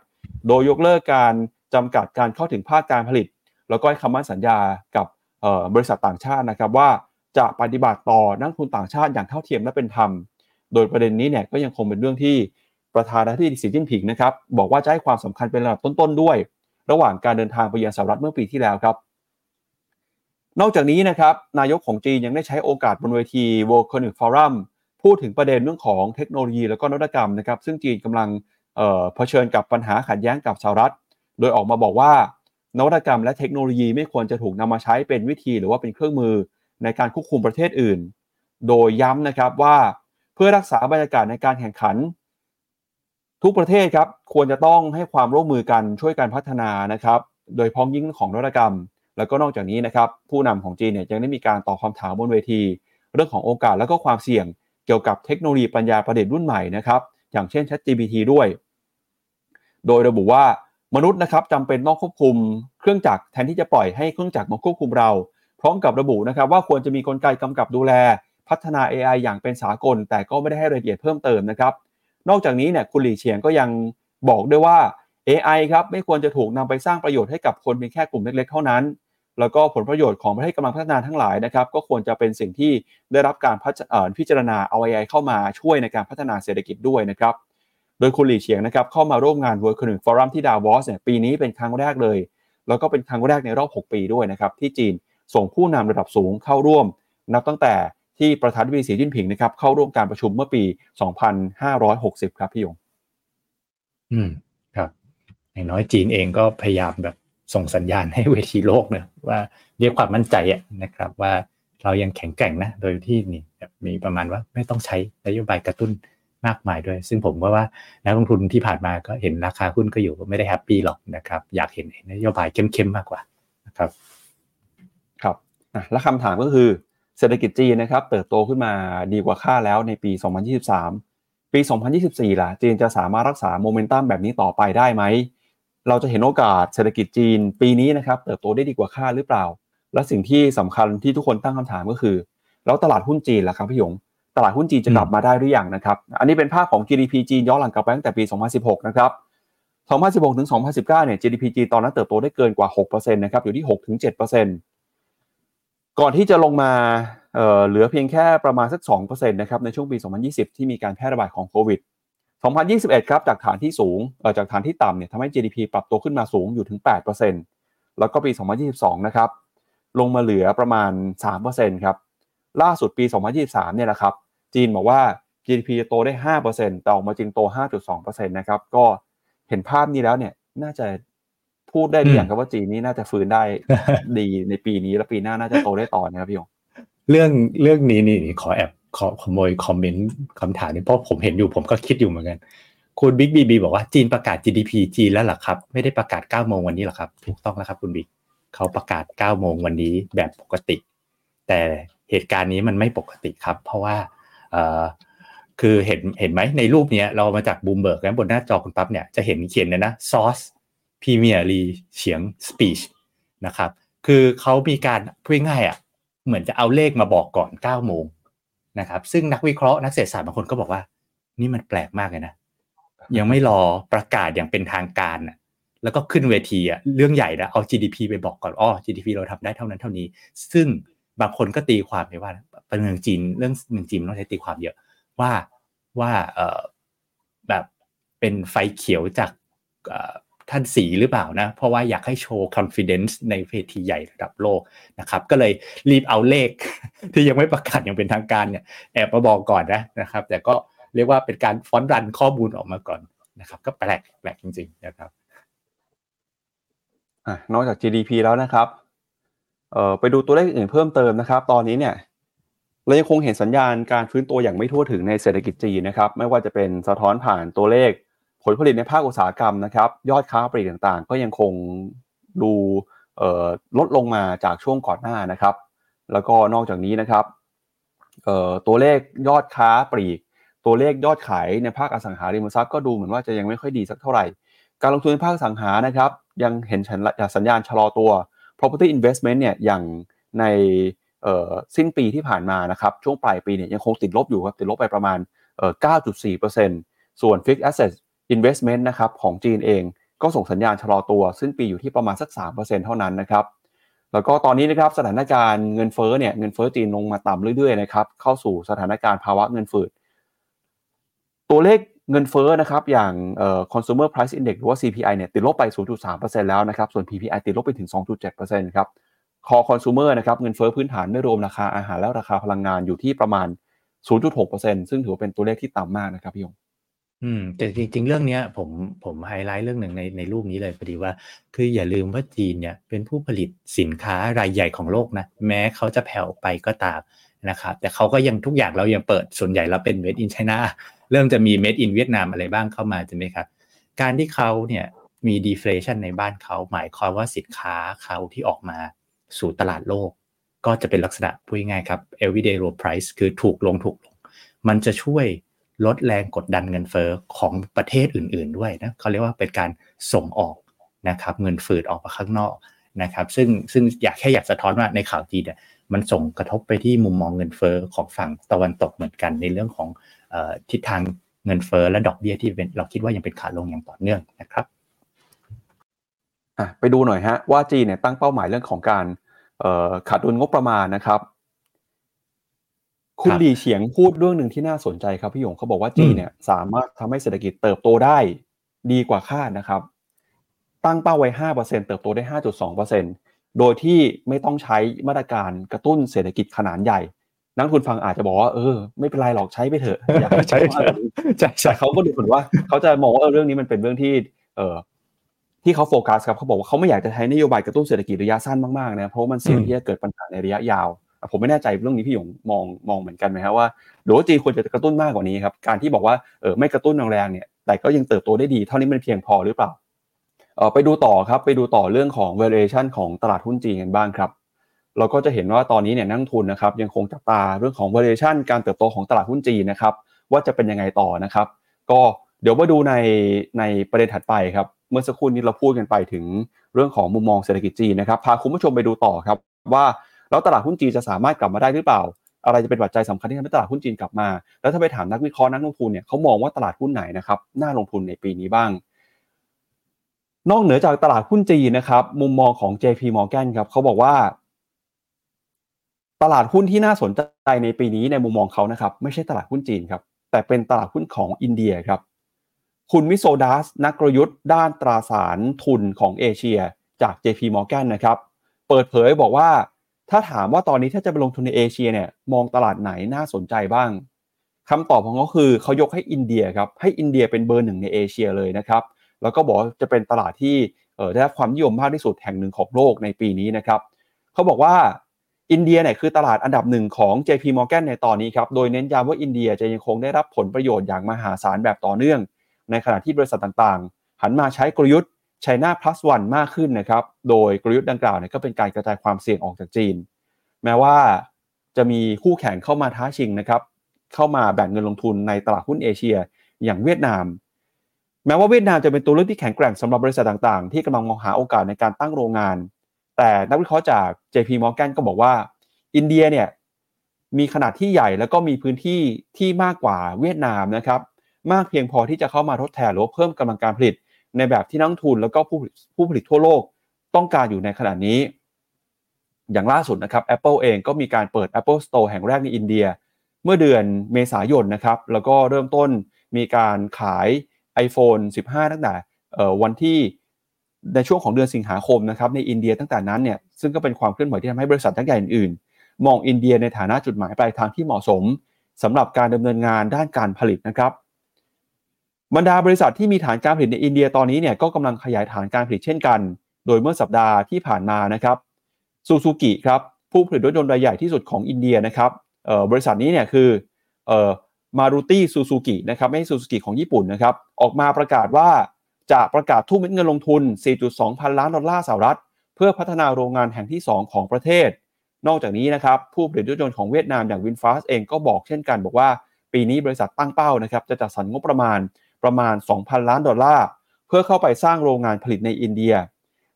โดยยกเลิกการจำกัดการเข้าถึงภาคการผลิต แล้วก็ให้คำมั่นสัญญากับบริษัทต่างชาตินะครับว่าจะปฏิบัติต่อนักทุนต่างชาติอย่างเท่าเทียมและเป็นธรรม โดยประเด็นนี้เนี่ยก็ยังคงเป็นเรื่องที่ประธานาธิบดีสีจิ้นผิงนะครับบอกว่าจะให้ความสำคัญเป็นระดับต้นๆด้วย ระหว่างการเดินทางไปยังสหรัฐเมื่อปีที่แล้วครับ นอกจากนี้นะครับนายกของจีนยังได้ใช้โอกาสบนเวที World Economic Forum พูดถึงประเด็นเรื่องของเทคโนโลยีและก็นวัตกรรมนะครับ ซึ่งจีนกำลังเผชิญกับปัญหาขัดแย้งกับสหรัฐ โดยออกมาบอกว่านวัตกรรมและเทคโนโลยีไม่ควรจะถูกนำมาใช้เป็นวิธีหรือว่าเป็นเครื่องมือในการควบคุมประเทศอื่น โดยย้ำนะครับว่า เพื่อรักษาบรรยากาศในการแข่งขัน ทุกประเทศครับควรจะต้องให้ความร่วมมือกันช่วยกันพัฒนานะครับ โดยพ้องยิ่งของนวัตกรรม แล้วก็นอกจากนี้นะครับ ผู้นำของจีนเนี่ยยังได้มีการตอบคำถามบนเวที เรื่องของโอกาสและก็ความเสี่ยง เกี่ยวกับเทคโนโลยีปัญญาประดิษฐ์รุ่นใหม่นะครับอย่างเช่น ChatGPT ด้วย โดยระบุว่ามนุษย์นะครับจำเป็นต้องควบคุมเครื่องจักรแทนที่จะปล่อยให้เครื่องจักรมาควบคุมเรา พร้อมกับระบุนะครับว่าควรจะมีกลไกกำกับดูแล พัฒนา AI อย่างเป็นสากล แต่ก็ไม่ได้ให้รายละเอียดเพิ่มเติมนะครับ นอกจากนี้เนี่ยคุณหลี่เฉียงก็ยังบอกด้วยว่า AI ครับไม่ควรจะถูกนำไปสร้างประโยชน์ให้กับคนเพียงแค่กลุ่มเล็กๆเท่านั้น แล้วก็ผลประโยชน์ของประเทศกำลังพัฒนาทั้งหลายนะครับ ก็ควรจะเป็นสิ่งที่ได้รับการพิจารณาเอา AI เข้ามาช่วยในการพัฒนาเศรษฐกิจด้วยนะครับโดยคุณหลี่เฉียงนะครับเข้ามาร่วมงาน World Economic Forum ที่ดาวอสเนี่ยปีนี้เป็นครั้งแรกเลย แล้วก็เป็นครั้งแรกในรอบ 6 ปีด้วยนะครับ ที่จีนส่งผู้นำระดับสูงเข้าร่วม นับตั้งแต่ ที่ประธานาธิบดีสีจิ้นผิงนะครับเข้าร่วมการประชุมเมื่อปี 2560 ครับพี่ยง อืมครับอย่างน้อยจีนเองก็พยายามแบบส่งสัญญาณให้เวทีโลกเนะว่าเรียกความมั่นใจอะนะครับ ว่าเรายังแข็งแกร่งนะ โดยที่นี่มีประมาณว่าไม่ต้องใช้นโยบายกระตุ้นมากมายด้วย ซึ่งผมว่าว่านักลงทุนที่ผ่านมาก็เห็นราคาหุ้นก็อยู่ไม่ได้แฮปปี้หรอกนะครับ อยากเห็นนโยบายเข้มๆมากกว่านะครับ ครับ และคำถามก็คือ เศรษฐกิจจีนนะครับเติบโตขึ้นมาดีกว่าคาดแล้วในปี 2023 ปี 2024 ล่ะ จีนจะสามารถรักษาโมเมนตัมแบบนี้ต่อไปได้ไหม เราจะเห็นโอกาสเศรษฐกิจจีน ปีนี้นะครับเติบโตได้ดีกว่าคาดหรือเปล่า และสิ่งที่สำคัญที่ทุกคนตั้งคำถามก็คือ แล้วตลาดหุ้นจีนล่ะครับพี่หยงตลาดหุ้นจีนจะกลับมาได้หรือยังนะครับ อันนี้เป็นภาพของ GDP จีนย้อนหลังกลับไปตั้งแต่ปี 2016 นะครับ 2016 ถึง 2019 เนี่ย GDP จีนตอนนั้นเติบโตได้เกินกว่า 6%นะครับ อยู่ที่6-7% ก่อนที่จะลงมาเเหลือเพียงแค่ประมาณสัก2%นะครับในช่วงปี 2020 ที่มีการแพร่ระบาดของโควิด 2021 ครับจากฐานที่สูงจากฐานที่ต่ำเนี่ยทำให้ GDP ปรับตัวขึ้นมาสูงอยู่ถึง 8%แล้วก็ปี 2022 นะครับลงมาเหลือประมาณ 3%ครับล่าสุดปี 2023 เนี่ยนะครับ จีนบอกว่า GDP จะโตได้ 5%แต่ออกมาจริงโต 5.2%นะครับ ก็เห็นภาพนี้แล้วเนี่ย น่าจะ พูดได้ดีอย่างครับว่าจีนนี้น่าจะฟื้นได้ดีในปีนี้แล้วปีหน้าน่าจะโตได้ต่อนะครับพี่ยงเรื่องเรื่องนี้นี่ขอแอบขอขโมย comment คำถามนี้เพราะผมเห็นอยู่ผมก็คิดอยู่เหมือนกัน คุณบิ๊กบีบีบอกว่าจีนประกาศ GDP จีนแล้วหรอครับ ไม่ได้ประกาศ9โมงวันนี้หรอครับ ถูกต้องแล้วครับคุณบิ๊กเขาประกาศ9โมงวันนี้แบบปกติ แต่เหตุการณ์นี้มันไม่ปกติครับ เพราะว่าเอ่อคือเห็นเห็นไหมในรูปเนี้ยเรามาจากบูมเบิร์กแล้วบนหน้าจอคุณปั๊บเนี่ยจะเห็นเขียนเลยนะซอส พรีเมียร์ลีเฉียงสปีชนะครับคือเขามีการพูดง่ายอะเหมือนจะเอาเลขมาบอกก่อน9โมงนะครับซึ่งนักวิเคราะห์นักเศรษฐศาสตร์บางคนก็บอกว่า นี่มันแปลกมากเลยนะ ยังไม่รอประกาศอย่างเป็นทางการอะแล้วก็ขึ้นเวทีอะเรื่องใหญ่นะเอา GDP ไปบอกก่อนอ๋อ GDP เราทำได้เท่านั้นเท่านี้ ซึ่งบางคนก็ตีความไปว่าเป็นเมืองจีนเรื่องเมืองจีนต้องใช้ตีความเยอะว่าว่าเออแบบเป็นไฟเขียวจาก ท่านสีหรือเปล่านะ เพราะว่าอยากให้โชว์ confidence ในเวทีใหญ่ระดับโลกนะครับ ก็เลยรีบเอาเลข ที่ยังไม่ประกาศอย่างเป็นทางการเนี่ยแอบมาบอกก่อนนะนะครับ แต่ก็เรียกว่าเป็นการฟอนต์รันข้อมูลออกมาก่อนนะครับ ก็แปลกแปลกจริงๆนะครับอนอกจาก GDP แล้วนะครับเอ่อไปดูตัวเลขอื่นเพิ่มเติมนะครับ ตอนนี้เนี่ยเรายังคงเห็นสัญญาณการฟื้นตัวอย่างไม่ทั่วถึงในเศรษฐกิจจีนนะครับ ไม่ว่าจะเป็นสะท้อนผ่านตัวเลข ผลผลิตในภาคอุตสาหกรรมนะครับ ยอดค้าปลีกต่างๆ ก็ยังคงดูลดลงมาจากช่วงก่อนหน้านะครับ แล้วก็นอกจากนี้นะครับตัวเลขยอดค้าปลีก ตัวเลขยอดขายในภาคอสังหาริมทรัพย์ก็ดูเหมือนว่าจะยังไม่ค่อยดีสักเท่าไหร่ การลงทุนในภาคสังหานะครับ ยังเห็นสัญญาณชะลอตัว property investment เนี่ยอย่างในสิ้นปีที่ผ่านมานะครับช่วงปลายปีเนี่ยยังคงติดลบอยู่ครับติดลบไปประมาณ 9.4%ส่วน fixed asset investment นะครับของจีนเองก็ส่งสัญญาณชะลอตัว ซึ่งปีอยู่ที่ประมาณสัก 3%เท่านั้นนะครับแล้วก็ตอนนี้นะครับสถานการณ์เงินเฟ้อเนี่ยเงินเฟ้อจีนลงมาต่ำเรื่อยๆนะครับเข้าสู่สถานการณ์ภาวะเงินฝืดตัวเลขเงินเฟ้อนะครับอย่างเอ่อ consumer price index หรือว่า CPI เนี่ยติดลบไป 0.3%แล้วนะครับส่วน PPI ติดลบไปถึง 2.7%ครับ core consumer นะครับเงินเฟ้อพื้นฐานไม่รวมราคาอาหารและราคาพลังงานอยู่ที่ประมาณ 0.6%ซึ่งถือว่าเป็นตัวเลขที่ต่ำมากนะครับพี่ยง อืม แต่จริง ๆ เรื่องเนี้ยผมผมไฮไลท์เรื่องหนึ่งในในรูปนี้เลยพอดีว่า คืออย่าลืมว่าจีนเนี่ยเป็นผู้ผลิตสินค้ารายใหญ่ของโลกนะ แม้เขาจะแผ่วไปก็ตามนะครับ แต่เขาก็ยังทุกอย่างเรายังเปิดส่วนใหญ่เราเป็น made in China เริ่มจะมี made in เวียดนามอะไรบ้างเข้ามาใช่ไหมครับ การที่เขาเนี่ยมี deflation ในบ้านเขาหมายความว่าสินค้าเขาที่ออกมาสู่ตลาดโลก ก็จะเป็นลักษณะพูดง่ายครับ everyday low price คือถูกลงถูกลง มันจะช่วย ลดแรงกดดันเงินเฟอ้อของประเทศอื่น ๆด้วยนะเขาเรียกว่าเป็นการส่งออกนะครับเงินฝืดออกมาข้างนอกนะครับ ซึ่งซึ่งอยากแค่อยากสะท้อนว่าในข่าวจีนเนี่ยมันส่งกระทบไปที่มุมมองเงินเฟอ้อของฝั่งตะวันตกเหมือนกันในเรื่องของทิศทางเงินเฟอ้อและดอกเบี้ยที่เป็นเราคิดว่ายังเป็นขาลงอย่างต่อเนื่องนะครับไปดูหน่อยฮะว่าจีนเนี่ยตั้งเป้าหมายเรื่องของการขาดดุลงบประมาณนะครับ คุณหลีเฉียงพูดเรื่องหนึ่งที่น่าสนใจครับพี่หยงเขาบอกว่าจีนเนี่ยสามารถทำให้เศรษฐกิจเติบโตได้ดีกว่าคาดนะครับ ตั้งเป้าไว้ห้าเปอร์เซ็นเติบโตได้ห้าจุดสองเปอร์เซ็นโดยที่ไม่ต้องใช้มาตรการกระตุ้นเศรษฐกิจขนาดใหญ่ นักทุนฟังอาจจะบอกว่าเออ ไม่เป็นไรหรอกใช้ไปเถอะอยากใช้ใช่ใช่เขาก็ดูเหมือนว่า เขาจะมองว่าเรื่องนี้มันเป็นเรื่องที่ เออที่เขาโฟกัสครับเขาบอกว่าเขาไม่อยากจะใช้นโยบายกระตุ้นเศรษฐกิจระยะสั้นมากๆนะเพราะมันเสี่ยงที่จะเกิดปัญหาในระยะยาว ผมไม่แน่ใจเรื่องนี้พี่หยงมองมองเหมือนกันไหมครับว่าหรือว่าจีนควรจะกระตุ้นมากกว่านี้ครับการที่บอกว่าเออไม่กระตุ้นแรงๆเนี่ย แต่ก็ยังเติบโตได้ดี เท่านี้มันเพียงพอหรือเปล่าเออไปดูต่อครับไปดูต่อเรื่องของ valuation ของตลาดหุ้นจีนกันบ้างครับ เราก็จะเห็นว่าตอนนี้เนี่ยนักทุนนะครับยังคงจับตาเรื่องของ valuation การเติบโตของตลาดหุ้นจีนนะครับว่าจะเป็นยังไงต่อนะครับ ก็เดี๋ยวมาดูในในประเด็นถัดไปครับเมื่อสักครู่นี้เราพูดกันไปถึงเรื่องของมุมมองเศรษฐกิจจีนนะครับพาคุณผู้ชมไปดูต่อครับว่า แล้วตลาดหุ้นจีนจะสามารถกลับมาได้หรือเปล่า อะไรจะเป็นปัจจัยสำคัญที่ทำให้ตลาดหุ้นจีนกลับมา แล้วถ้าไปถามนักวิเคราะห์นักลงทุนเนี่ยเขามองว่าตลาดหุ้นไหนนะครับน่าลงทุนในปีนี้บ้าง นอกเหนือจากตลาดหุ้นจีนนะครับมุมมองของ JP Morgan ครับเขาบอกว่า ตลาดหุ้นที่น่าสนใจในปีนี้ในมุมมองเขานะครับไม่ใช่ตลาดหุ้นจีนครับแต่เป็นตลาดหุ้นของอินเดียครับคุณมิโซดัสนักกลยุทธ์ด้านตราสารทุนของเอเชียจาก JP Morgan นะครับ เปิดเผยบอกว่า ถ้าถามว่าตอนนี้ถ้าจะไปลงทุนในเอเชียเนี่ยมองตลาดไหนน่าสนใจบ้างคำตอบของเขาคือเขายกให้อินเดียครับให้อินเดียเป็นเบอร์หนึ่งในเอเชียเลยนะครับแล้วก็บอกจะเป็นตลาดที่ได้รับความนิยมมากที่สุดแห่งหนึ่งของโลกในปีนี้นะครับเขาบอกว่าอินเดียเนี่ยคือตลาดอันดับหนึ่งของ JP Morgan ในตอนนี้ครับ โดยเน้นย้ำว่าอินเดียจะยังคงได้รับผลประโยชน์อย่างมหาศาลแบบต่อเนื่อง ในขณะที่บริษัทต่างๆ หันมาใช้กลยุทธ์ China plus one มากขึ้นนะครับ โดยกลยุทธ์ดังกล่าวเนี่ยก็เป็นการกระจายความเสี่ยงออกจากจีน แม้ว่าจะมีคู่แข่งเข้ามาท้าชิงนะครับเข้ามาแบ่งเงินลงทุนในตลาดหุ้นเอเชีย อย่างเวียดนาม แม้ว่าเวียดนามจะเป็นตัวเลือกที่แข็งแกร่งสำหรับบริษัทต่างๆ ที่กำลังมองหาโอกาสในการตั้งโรงงาน แต่นักวิเคราะห์จาก JP Morgan ก็บอกว่า อินเดียเนี่ยมีขนาดที่ใหญ่แล้วก็มีพื้นที่ที่มากกว่าเวียดนามนะครับมากเพียงพอที่จะเข้ามาทดแทนหรือเพิ่มกำลังการผลิต ในแบบที่นักทุนแล้วก็ผู้ผู้ผลิตทั่วโลกต้องการอยู่ในขณะนี้ อย่างล่าสุดนะครับ Apple เองก็มีการเปิด Apple Store แห่งแรกในอินเดีย เมื่อเดือนเมษายนนะครับ แล้วก็เริ่มต้นมีการขาย iPhone 15 ตั้งแต่วันที่ในช่วงของเดือนสิงหาคมนะครับในอินเดียตั้งแต่นั้นเนี่ยซึ่งก็เป็นความเคลื่อนไหวที่ทำให้บริษัททั้งใหญ่อื่นๆ มองอินเดียในฐานะจุดหมายปลายทางที่เหมาะสมสำหรับการดำเนินงานด้านการผลิตนะครับ บรรดาบริษัทที่มีฐานการผลิตในอินเดียตอนนี้เนี่ยก็กำลังขยายฐานการผลิตเช่นกัน โดยเมื่อสัปดาห์ที่ผ่านมานะครับซูซูกิครับผู้ผลิตรถยนต์รายใหญ่ที่สุดของอินเดียนะครับบริษัทนี้เนี่ยคือมารุตี้ซูซูกินะครับไม่ใช่ซูซูกิของญี่ปุ่นนะครับออกมาประกาศว่าจะประกาศทุ่มเงินลงทุน 4.2 พันล้านดอลลาร์สหรัฐ เพื่อพัฒนาโรงงานแห่งที่ 2 ของประเทศ นอกจากนี้นะครับผู้ผลิตรถยนต์ของเวียดนามอย่าง VinFast เองก็บอกเช่นกัน บอกว่าปีนี้บริษัทตั้งเป้านะครับจะจัดสรรงบประมาณ ประมาณ 2,000 ล้านดอลลาร์เพื่อเข้าไปสร้างโรงงานผลิตในอินเดีย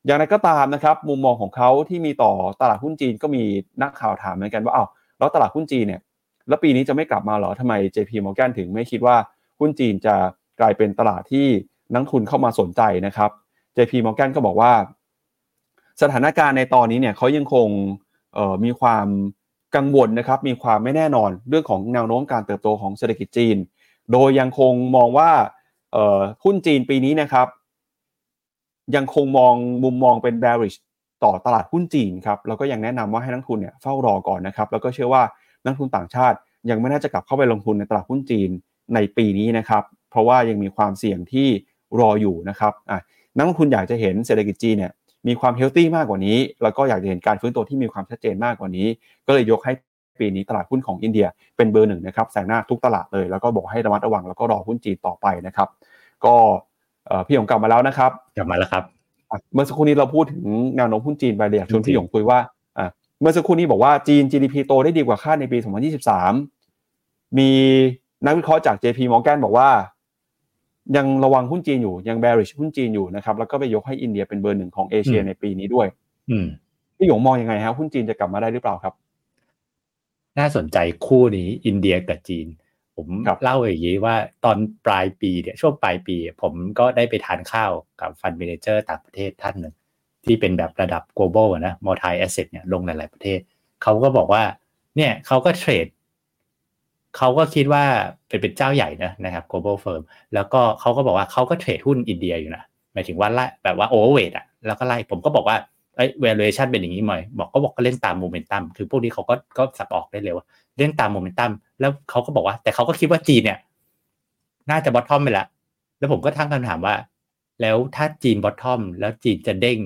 อย่างไรก็ตามนะครับมุมมองของเขาที่มีต่อตลาดหุ้นจีนก็มีนักข่าวถามเหมือนกันว่าเอ้าแล้วตลาดหุ้นจีนเนี่ยแล้วปีนี้จะไม่กลับมาเหรอทำไม JP Morgan ถึงไม่คิดว่าหุ้นจีนจะกลายเป็นตลาดที่นักทุนเข้ามาสนใจนะครับ JP Morgan ก็บอกว่า สถานการณ์ในตอนนี้เนี่ยเขายังคงมีความกังวลนะครับ มีความไม่แน่นอนเรื่องของแนวโน้มการเติบโตของเศรษฐกิจจีน โดยยังคงมองว่า หุ้นจีนปีนี้นะครับ ยังคงมองมุมมองเป็น bearish ต่อตลาดหุ้นจีนครับแล้วก็ยังแนะนำว่าให้นักทุนเนี่ยเฝ้ารอก่อนนะครับแล้วก็เชื่อว่านักทุนต่างชาติยังไม่น่าจะกลับเข้าไปลงทุนในตลาดหุ้นจีนในปีนี้นะครับ เพราะว่ายังมีความเสี่ยงที่รออยู่นะครับอะนักลงทุนอยากจะเห็นเศรษฐกิจจีนเนี่ยมีความเฮลตี้มากกว่านี้ แล้วก็อยากจะเห็นการฟื้นตัวที่มีความชัดเจนมากกว่านี้ ก็เลยยกให้ ปีนี้ตลาดหุ้นของอินเดียเป็นเบอร์หนึ่งนะครับแซงหน้าทุกตลาดเลย แล้วก็บอกให้ระมัดระวังแล้วก็รอหุ้นจีนต่อไปนะครับ ก็พี่หยงกลับมาแล้วนะครับ กลับมาแล้วครับ เมื่อสักครู่นี้เราพูดถึงแนวโน้มหุ้นจีนไปเลยอยากชวนพี่หยงคุยว่าเมื่อสักครู่นี้บอกว่าจีน GDP โตได้ดีกว่าคาดในปี 2023 มีนักวิเคราะห์จาก JP Morgan บอกว่า ยังระวังหุ้นจีนอยู่ยัง bearish หุ้นจีนอยู่นะครับแล้วก็ไปยกให้อินเดียเป็นเบอร์หนึ่งของเอเชียในปีนี้ด้วยอืมพี่หยงมองยังไงฮะหุ้นจีนจะกลับมาได้หรือเปล่าครับ น่าสนใจคู่นี้อินเดียกับจีน ผมเล่าอย่างนี้ว่าตอนปลายปีเนี่ยช่วงปลายปี ผมก็ได้ไปทานข้าวกับฟันเมนเจอร์ต่างประเทศท่านหนึ่งที่เป็นแบบระดับ global นะ multi asset เนี่ยลงหลาย ๆ ประเทศ เขาก็บอกว่า เนี่ยเขาก็เทรด เขาก็คิดว่าเป็นเป็นเจ้าใหญ่นะนะครับ global firm แล้วก็เขาก็บอกว่าเขาก็เทรดหุ้นอินเดียอยู่นะ หมายถึงว่าไล่แบบว่า overweight อะแล้วก็ไล่ ผมก็บอกว่า ไอ้ valuation เป็นอย่างนี้ไหมบอกก็บอกก็เล่นตามโมเมนตัมคือพวกนี้เขาก็ก็สับออกได้เร็วเล่นตามโมเมนตัมแล้วเขาก็บอกว่า แต่เขาก็คิดว่าจีนเนี่ย น่าจะ bottom ไปละแล้วผมก็ทั้งคำถามว่า แล้วถ้าจีน bottom แล้วจีนจะเด้ง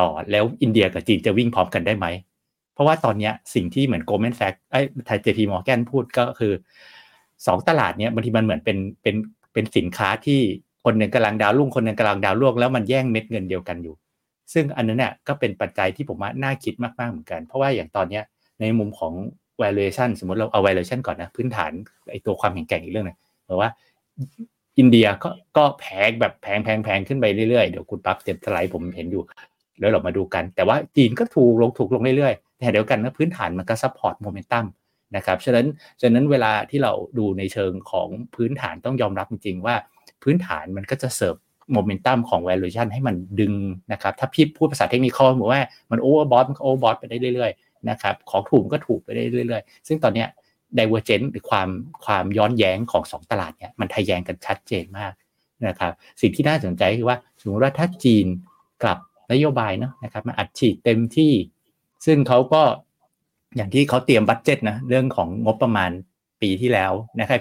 ต่อแล้วอินเดียกับจีนจะวิ่งพร้อมกันได้ไหม เพราะว่าตอนนี้สิ่งที่เหมือน Goldman Sachs ไอ้ JP Morgan พูดก็คือสองตลาดเนี้ยบางทีมันเหมือนเป็นเป็นเป็นสินค้าที่คนหนึ่งกำลังดาวรุ่งคนหนึ่งกำลังดาวร่วงแล้วมันแย่งเม็ดเงินเดียวกันอยู่ ซึ่งอันนั้นเนี่ยก็เป็นปัจจัยที่ผมว่าน่าคิดมากๆเหมือนกัน เพราะว่าอย่างตอนเนี้ยในมุมของ valuation สมมติเราเอา valuation ก่อนนะพื้นฐานไอตัวความแข็งแกร่งอีกเรื่องนึงเพราะว่า อินเดียก็ก็แพงแบบแพงแพงแพงขึ้นไปเรื่อยๆเดี๋ยวคุณปั๊บเตรียมสไลด์ผมเห็นอยู่ แล้วเรามาดูกัน แต่ว่าจีนก็ถูกลงถูกลงเรื่อยๆแต่ขณะเดียวกันนะพื้นฐานมันก็ support momentumนะครับฉะนั้นฉะนั้นเวลาที่เราดูในเชิงของพื้นฐานต้องยอมรับจริงๆว่าพื้นฐานมันก็จะเสิร์ฟ โมเมนตัมของ valuation ให้มันดึงนะครับ ถ้าพี่พูดภาษา technical บอกว่ามัน overbought มันก็ overbought ไปได้เรื่อยๆนะครับ ของถูกก็ถูกไปได้เรื่อยๆ ซึ่งตอนเนี้ย divergence หรือความความย้อนแย้งของ 2 ตลาดเนี่ยมันทะแยงกันชัดเจนมากนะครับ สิ่งที่น่าสนใจคือว่าสมมติว่าถ้าจีนกลับนโยบายเนาะนะครับมาอัดฉีดเต็มที่ ซึ่งเขาก็อย่างที่เขาเตรียมบัตเจ็ตนะเรื่องของงบประมาณปีที่แล้วนะครับ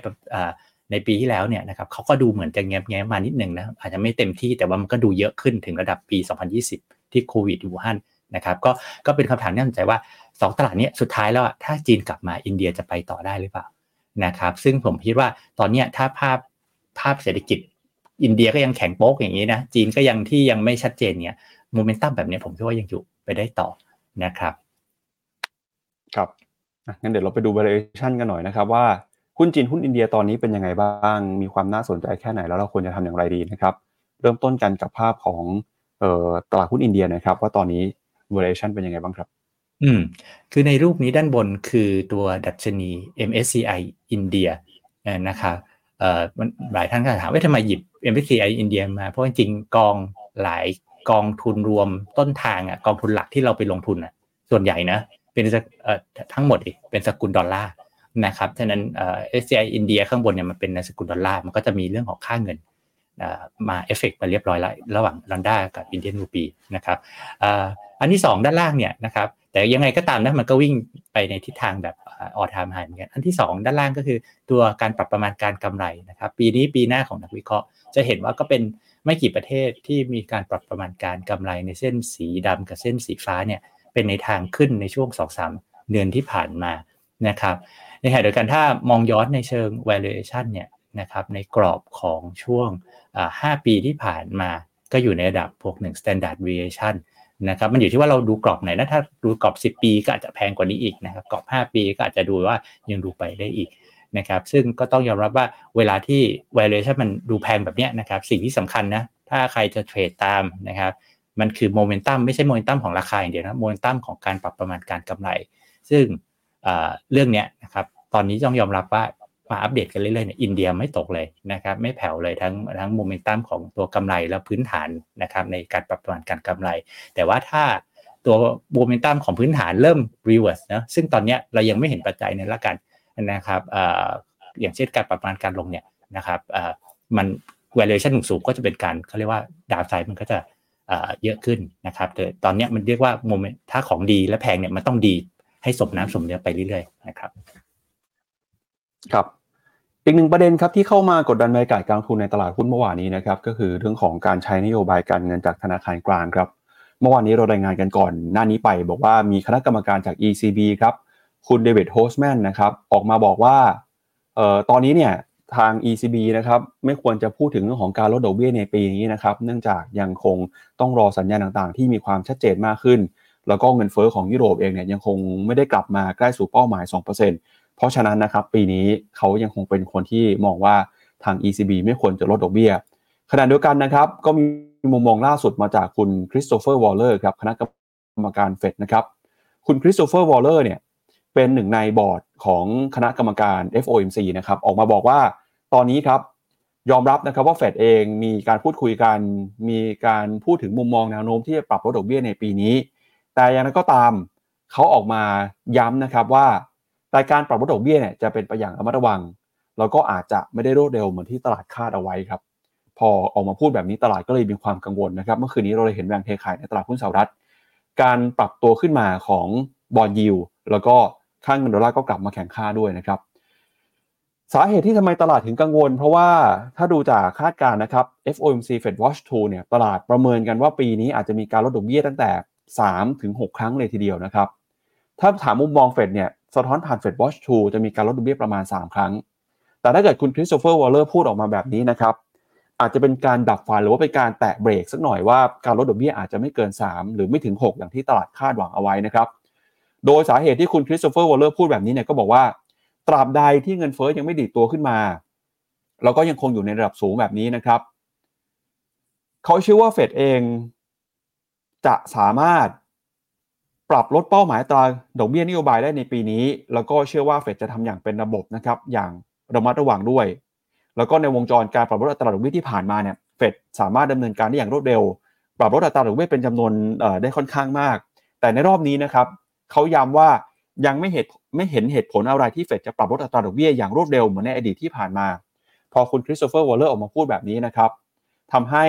ในปีที่แล้วเนี่ยนะครับเขาก็ดูเหมือนจะแง้มแง้มมานิดนึงนะอาจจะไม่เต็มที่แต่ว่ามันก็ดูเยอะขึ้นถึงระดับปี 2020 ที่โควิดอู่ฮั่นนะครับก็ก็เป็นคำถามที่น่าสนใจว่า 2 ตลาดนี้สุดท้ายแล้วถ้าจีนกลับมาอินเดียจะไปต่อได้หรือเปล่านะครับซึ่งผมคิดว่าตอนนี้ถ้าภาพภาพเศรษฐกิจ อินเดียก็ยังแข็งโป๊กอย่างนี้นะจีนก็ยังที่ยังไม่ชัดเจนเนี่ยโมเมนตัมแบบนี้ผมคิดว่ายังอยู่ไปได้ต่อนะครับ ครับงั้นเดี๋ยวเราไปดู valuation กันหน่อยนะครับว่า หุ้นจีนหุ้นอินเดียตอนนี้เป็นยังไงบ้าง มีความน่าสนใจแค่ไหนแล้วเราควรจะทำอย่างไรดีนะครับ เริ่มต้นกันกับภาพของตลาดหุ้นอินเดียนะครับ ว่าตอนนี้ valuation เป็นยังไงบ้างครับ อืม คือในรูปนี้ด้านบนคือตัวดัชนี MSCI อินเดียนะครับเอ่อหลายท่านก็ถามว่าทำไมหยิบ MSCI อินเดียมา เพราะจริงกองหลายกองทุนรวมต้นทางอะกองทุนหลักที่เราไปลงทุนอะส่วนใหญ่นะ เป็นเอ่อทั้งหมดเป็นสกุลดอลลาร์ นะครับฉะนั้นเอ่อ SCI อินเดียข้างบนเนี่ยมันเป็นในสกุลดอลลาร์มันก็จะมีเรื่องของค่าเงินมาเอฟเฟกมาเรียบร้อยแล้วระหว่างดอลลาร์กับ Indian รูปีนะครับอันที่ 2 ด้านล่างเนี่ยนะครับแต่ยังไงก็ตามนะมันก็วิ่งไปในทิศทางแบบ all time high เหมือนกันอันที่ 2 ด้านล่างก็คือตัวการปรับประมาณการกำไรนะครับปีนี้ปีหน้าของนักวิเคราะห์ จะเห็นว่าก็เป็นไม่กี่ประเทศที่มีการปรับประมาณการกำไรในเส้นสีดำกับเส้นสีฟ้าเนี่ยเป็นในทางขึ้นในช่วง2-3เดือนที่ผ่านมานะครับ ในขณะเดียวกันถ้ามองย้อนในเชิง valuation เนี่ยนะครับในกรอบของช่วง 5 ปีที่ผ่านมาก็อยู่ในระดับพวกหนึ่ง standard deviation นะครับมันอยู่ที่ว่าเราดูกรอบไหนนะถ้าดูกรอบ 10 ปีก็อาจจะแพงกว่านี้อีกนะครับกรอบ 5 ปีก็อาจจะดูว่ายังดูไปได้อีกนะครับซึ่งก็ต้องยอมรับว่าเวลาที่ valuation มันดูแพงแบบนี้นะครับสิ่งที่สำคัญนะถ้าใครจะเทรดตามนะครับมันคือโมเมนตัมไม่ใช่โมเมนตัมของราคาอย่างเดียวนะโมเมนตัมของการปรับประมาณการกำไร ซึ่ง เรื่องนี้นะครับตอนนี้ต้องยอมรับว่ามาอัปเดตกันเรื่อยๆเนี่ยอินเดียไม่ตกเลยนะครับไม่แผ่วเลยทั้งทั้งโมเมนตัมของตัวกำไรและพื้นฐานนะครับในการปรับประมาณการกำไร แต่ว่าถ้าตัวโมเมนตัมของพื้นฐานเริ่ม reverse นะซึ่งตอนนี้เรายังไม่เห็นปัจจัยนั้นละกันนะครับอย่างเช่นการปรับประมาณการลงเนี่ยนะครับมัน valuation สูงก็จะเป็นการเขาเรียกว่า downside มันก็จะเยอะขึ้นนะครับแต่ตอนนี้มันเรียกว่า moment ถ้าของดีและแพงเนี่ยมันต้องดี ให้สมน้ำสมเนื้อไปเรื่อยๆนะครับ ครับอีกหนึ่งประเด็นครับที่เข้ามากดดันบรรยากาศการลงทุนในตลาดหุ้นเมื่อวานนี้นะครับก็คือเรื่องของการใช้นโยบายการเงินจากธนาคารกลางครับ เมื่อวานนี้เรารายงานกันก่อน หน้านี้ไปบอกว่ามีคณะกรรมการจาก ECB ครับคุณเดวิดโฮสแมนนะครับออกมาบอกว่าเอ่อตอนนี้เนี่ยทาง ECB นะครับไม่ควรจะพูดถึงเรื่องของการลดดอกเบี้ยในปีนี้นะครับเนื่องจากยังคงต้องรอสัญญาณต่างๆ ที่มีความชัดเจนมากขึ้น แล้วก็เงินเฟอ้อของยุโรปเองเนี่ยยังคงไม่ได้กลับมาใกล้สู่เป้าหมาย 2%เพราะฉะนั้นนะครับปีนี้เขายังคงเป็นคนที่มองว่าทาง ECB ไม่ควรจะลดดอกเบี้ยขณะเดียวกันนะครับ ก็มีมุมมองล่าสุดมาจากคุณคริสโตเฟอร์วอลเลอร์ครับคณะกรรมการเฟดนะครับ คุณคริสโตเฟอร์วอลเลอร์เนี่ยเป็นหนึ่งในบอร์ดของคณะกรรมการ FOMC นะครับออกมาบอกว่าตอนนี้ครับยอมรับนะครับว่าเฟดเองมีการพูดคุยกัน มีการพูดถึงมุมมองแนวโน้มที่จะปรับลดดอกเบี้ยในปีนี้ แต่อย่างนั้นก็ตามเขาออกมาย้ำนะครับว่าแต่การปรับลดดอกเบี้ยเนี่ยจะเป็นไปอย่างระมัดระวัง แล้วก็อาจจะไม่ได้รวดเร็วเหมือนที่ตลาดคาดเอาไว้ครับพอออกมาพูดแบบนี้ตลาดก็เลยมีความกังวลนะครับเมื่อคืนนี้เราเลยเห็นแรงเทขายในตลาดหุ้นสหรัฐ การปรับตัวขึ้นมาของบอลยิวแล้วก็ค่างเงินดอลลาร์ก็กลับมาแข็งค่าด้วยนะครับสาเหตุที่ทำไมตลาดถึงกังวล เพราะว่าถ้าดูจากคาดการณ์นะครับ FOMC Fed Watch 2เนี่ยตลาดประเมินกันว่าปีนี้อาจจะมีการลดดอกเบี้ยตั้งแต่ 3ถึง6ครั้งเลยทีเดียวนะครับ ถ้าถามมุมมองเฟดเนี่ยสะท้อนผ่าน Fed Watch 2จะมีการลดดอกเบี้ยประมาณ 3 ครั้ง แต่ถ้าเกิดคุณคริสโตเฟอร์วอลเลอร์พูดออกมาแบบนี้นะครับ อาจจะเป็นการดับฝันหรือว่าเป็นการแตะเบรกสักหน่อยว่าการลดดอกเบี้ยอาจจะไม่เกิน 3 หรือไม่ถึง 6 อย่างที่ตลาดคาดหวังเอาไว้นะครับ โดยสาเหตุที่คุณคริสโตเฟอร์วอลเลอร์พูดแบบนี้เนี่ยก็บอกว่า ตราบใดที่เงินเฟ้อยังไม่ดีดตัวขึ้นมาเราก็ยังคงอยู่ในระดับสูงแบบนี้นะครับเขาเชื่อว่าเฟดเอง จะสามารถปรับลดเป้าหมายอัตราดอกเบี้ยนโยบายได้ในปีนี้ แล้วก็เชื่อว่าเฟดจะทำอย่างเป็นระบบนะครับ อย่างระมัดระวังด้วย แล้วก็ในวงจรการปรับลดอัตราดอกเบี้ยที่ผ่านมาเนี่ย เฟดสามารถดำเนินการได้อย่างรวดเร็ว ปรับลดอัตราดอกเบี้ยเป็นจำนวนได้ค่อนข้างมาก แต่ในรอบนี้นะครับเขาย้ำว่ายังไม่เห็นไม่เห็นเหตุผลอะไรที่เฟดจะปรับลดอัตราดอกเบี้ยอย่างรวดเร็วเหมือนในอดีตที่ผ่านมา พอคุณคริสโตเฟอร์วอลเลอร์ออกมาพูดแบบนี้นะครับทำให้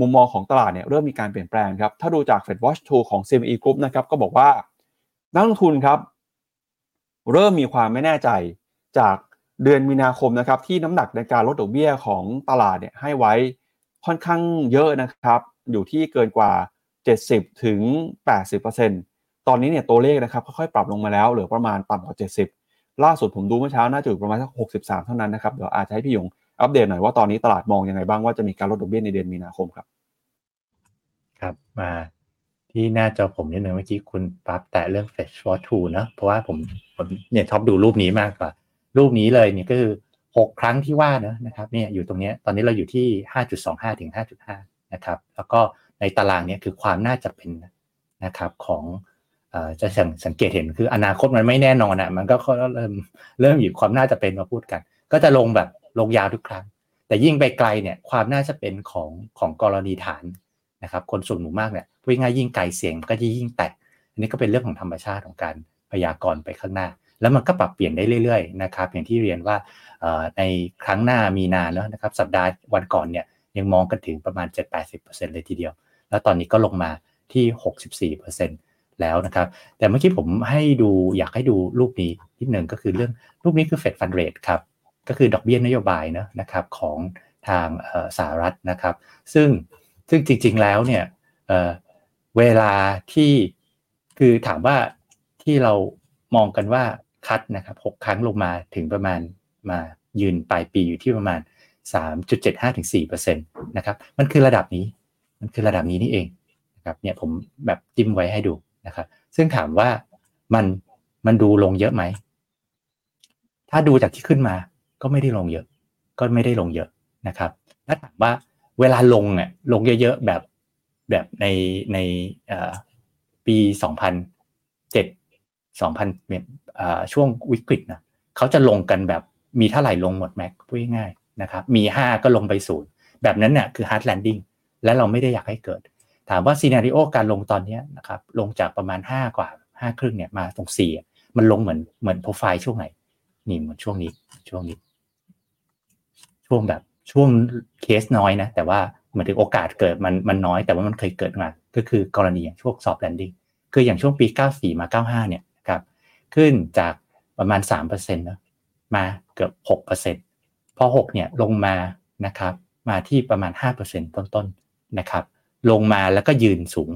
มุมมองของตลาดเนี่ยเริ่มมีการเปลี่ยนแปลงครับ ถ้าดูจาก Fed Watch 2 ของ CME Group นะครับก็บอกว่านักลงทุนครับ เริ่มมีความไม่แน่ใจจากเดือนมีนาคมนะครับที่น้ำหนักในการลดดอกเบี้ยของตลาดเนี่ยให้ไว้ค่อนข้างเยอะนะครับ อยู่ที่เกินกว่า 70 ถึง 80%ตอนนี้เนี่ยตัวเลขนะครับค่อยๆปรับลงมาแล้วเหลือประมาณต่ำกว่า 70 ล่าสุดผมดูเมื่อเช้าน่าจะอยู่ประมาณสัก63 เท่านั้นนะครับเดี๋ยวอาจจะให้พี่ยง อัปเดตหน่อยว่าตอนนี้ตลาดมองยังไงบ้างว่าจะมีการลดดอกเบี้ยในเดือนมีนาคมครับ ครับมาที่หน้าจอผมนิดนึงเมื่อกี้คุณปั๊บแตะเรื่อง Fetch for Two นะ เพราะว่าผมผมเนี่ยชอบดูรูปนี้มากกว่า รูปนี้เลยเนี่ยก็คือ 6 ครั้งที่ว่านะนะครับเนี่ยอยู่ตรงนี้ตอนนี้เราอยู่ที่ 5.25 ถึง 5.5 นะครับ แล้วก็ในตารางเนี่ยคือความน่าจะเป็นนะครับของจะสังสังเกตเห็นคืออนาคตมันไม่แน่นอนอะมันก็เริ่มเริ่มหยิบความน่าจะเป็นมาพูดกัน ก็จะลงแบบ ลงยาวทุกครั้ง แต่ยิ่งไปไกลเนี่ยความน่าจะเป็นของของกรณีฐานนะครับคนส่วนหมู่มากเนี่ยพูดง่ายยิ่งไกลเสียงก็จะยิ่งแตกอันนี้ก็เป็นเรื่องของธรรมชาติของการพยากรณ์ไปข้างหน้า แล้วมันก็ปรับเปลี่ยนได้เรื่อยๆนะครับอย่างที่เรียนว่าในครั้งหน้ามีนาเนอะนะครับสัปดาห์วันก่อนเนี่ยยังมองกันถึงประมาณ 7-80%เลยทีเดียว แล้วตอนนี้ก็ลงมาที่ 64%แล้วนะครับ แต่เมื่อกี้ผมให้ดูอยากให้ดูรูปนี้นิดหนึ่งก็คือเรื่องรูปนี้คือ Fed Fund Rate ครับ ก็คือดอกเบี้ยนโยบายนะนะครับของทางสหรัฐนะครับ ซึ่งซึ่งจริง ๆแล้วเนี่ยเเวลาที่คือถามว่าที่เรามองกันว่าคัดนะครับหกครั้งลงมาถึงประมาณมายืนปลายปีอยู่ที่ประมาณ 3.75ถึง4%นะครับมันคือระดับนี้มันคือระดับนี้นี่เองนะครับเนี่ยผมแบบจิ้มไว้ให้ดูนะครับซึ่งถามว่ามันมันดูลงเยอะไหม ถ้าดูจากที่ขึ้นมา ก็ไม่ได้ลงเยอะ ก็ไม่ได้ลงเยอะนะครับถ้าถามว่าเวลาลงเนี่ยลงเยอะๆแบบแบบในในปี2007 2000ช่วงวิกฤตนะเขาจะลงกันแบบมีเท่าไหร่ลงหมดแม็กพูดง่ายๆนะครับมี5ก็ลงไปศูนย์แบบนั้นเนี่ยคือ hard landing และเราไม่ได้อยากให้เกิด ถามว่า scenario การลงตอนนี้นะครับลงจากประมาณ 5 กว่า5ครึ่งเนี่ยมาตรง4มันลงเหมือนเหมือนโปรไฟล์ช่วงไหนนี่เหมือนช่วงนี้ช่วงนี้ ช่วงแบบช่วงเคสน้อยนะ แต่ว่าเหมือนถึงโอกาสเกิดมันมันน้อยแต่ว่ามันเคยเกิดมา ก็คือกรณีอย่างช่วง soft landing คืออย่างช่วงปี 94 มา 95 เนี่ยครับขึ้นจากประมาณ 3%นะมาเกือบ 6%พอ 6 เนี่ยลงมานะครับมาที่ประมาณ 5%ต้นๆนะครับลงมาแล้วก็ยืนสูง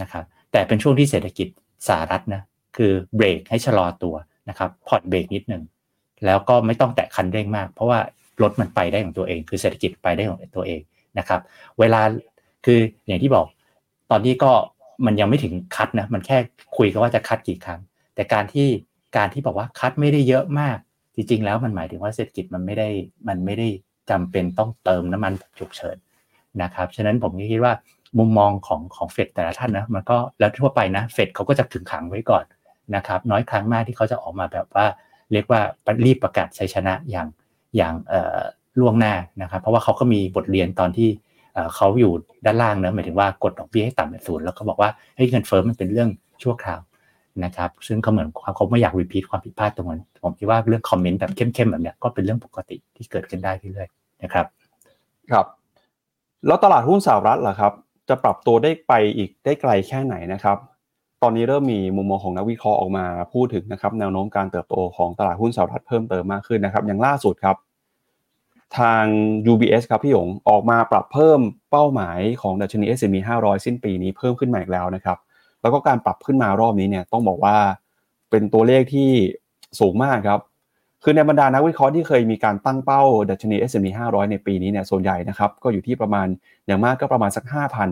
นะครับแต่เป็นช่วงที่เศรษฐกิจสหรัฐนะคือเบรกให้ชะลอตัวนะครับพอดเบรกนิดหนึ่งแล้วก็ไม่ต้องแตะคันเร่งมาก เพราะว่า รถมันไปได้ของตัวเอง คือเศรษฐกิจไปได้ของตัวเองนะครับ เวลาคืออย่างที่บอก ตอนนี้ก็มันยังไม่ถึงคัดนะมันแค่คุยกันว่าจะคัดกี่ครั้ง แต่การที่การที่บอกว่าคัดไม่ได้เยอะมาก จริง ๆ แล้วมันหมายถึงว่าเศรษฐกิจมันไม่ได้มันไม่ได้จำเป็นต้องเติมน้ำมันฉุกเฉินนะครับฉะนั้นผมคิดว่ามุมมองของของเฟดแต่ละท่านนะมันก็แล้วทั่วไปนะเฟดเขาก็จะขึงขังไว้ก่อนนะครับน้อยครั้งมากที่เขาจะออกมาแบบว่า เรียกว่ารีบประกาศชัยชนะอย่าง อย่างล่วงหน้านะครับ เพราะว่าเขาก็มีบทเรียนตอนที่เขาอยู่ด้านล่างเนะหมายถึงว่ากดดอกเบี้ยให้ต่ำเป็นศูนย์แล้วก็บอกว่าให้ยเงินเฟ้อมันเป็นเรื่องชั่วคราวนะครับ ซึ่งเขาเหมือนเขาไม่อยากรีพีทความผิดพลาดตรงนั้นผมคิดว่าเรื่องคอมเมนต์แบบเข้มๆแบบนี้ก็เป็นเรื่องปกติที่เกิดขึ้นได้เรื่อยๆนะครับ ครับ แล้วตลาดหุ้นสหรัฐล่ะครับ จะปรับตัวได้ไปอีกได้ไกลแค่ไหนนะครับ ตอนนี้เริ่มมีมุมมองของนักวิเคราะห์ออกมาพูดถึงนะครับแนวโน้มการเติบโตของตลาดหุ้นสหรัฐเพิ่มเติมมากขึ้นนะครับ อย่างล่าสุดครับ ทาง UBS ครับพี่หยงออกมาปรับเพิ่มเป้าหมายของดัชนี S&P 500 สิ้นปีนี้เพิ่มขึ้นมาอีกแล้วนะครับ แล้วก็การปรับขึ้นมารอบนี้เนี่ยต้องบอกว่าเป็นตัวเลขที่สูงมากครับ คือในบรรดานักวิเคราะห์ที่เคยมีการตั้งเป้าดัชนี S&P 500 ในปีนี้เนี่ยส่วนใหญ่นะครับก็อยู่ที่ประมาณอย่างมากก็ประมาณสัก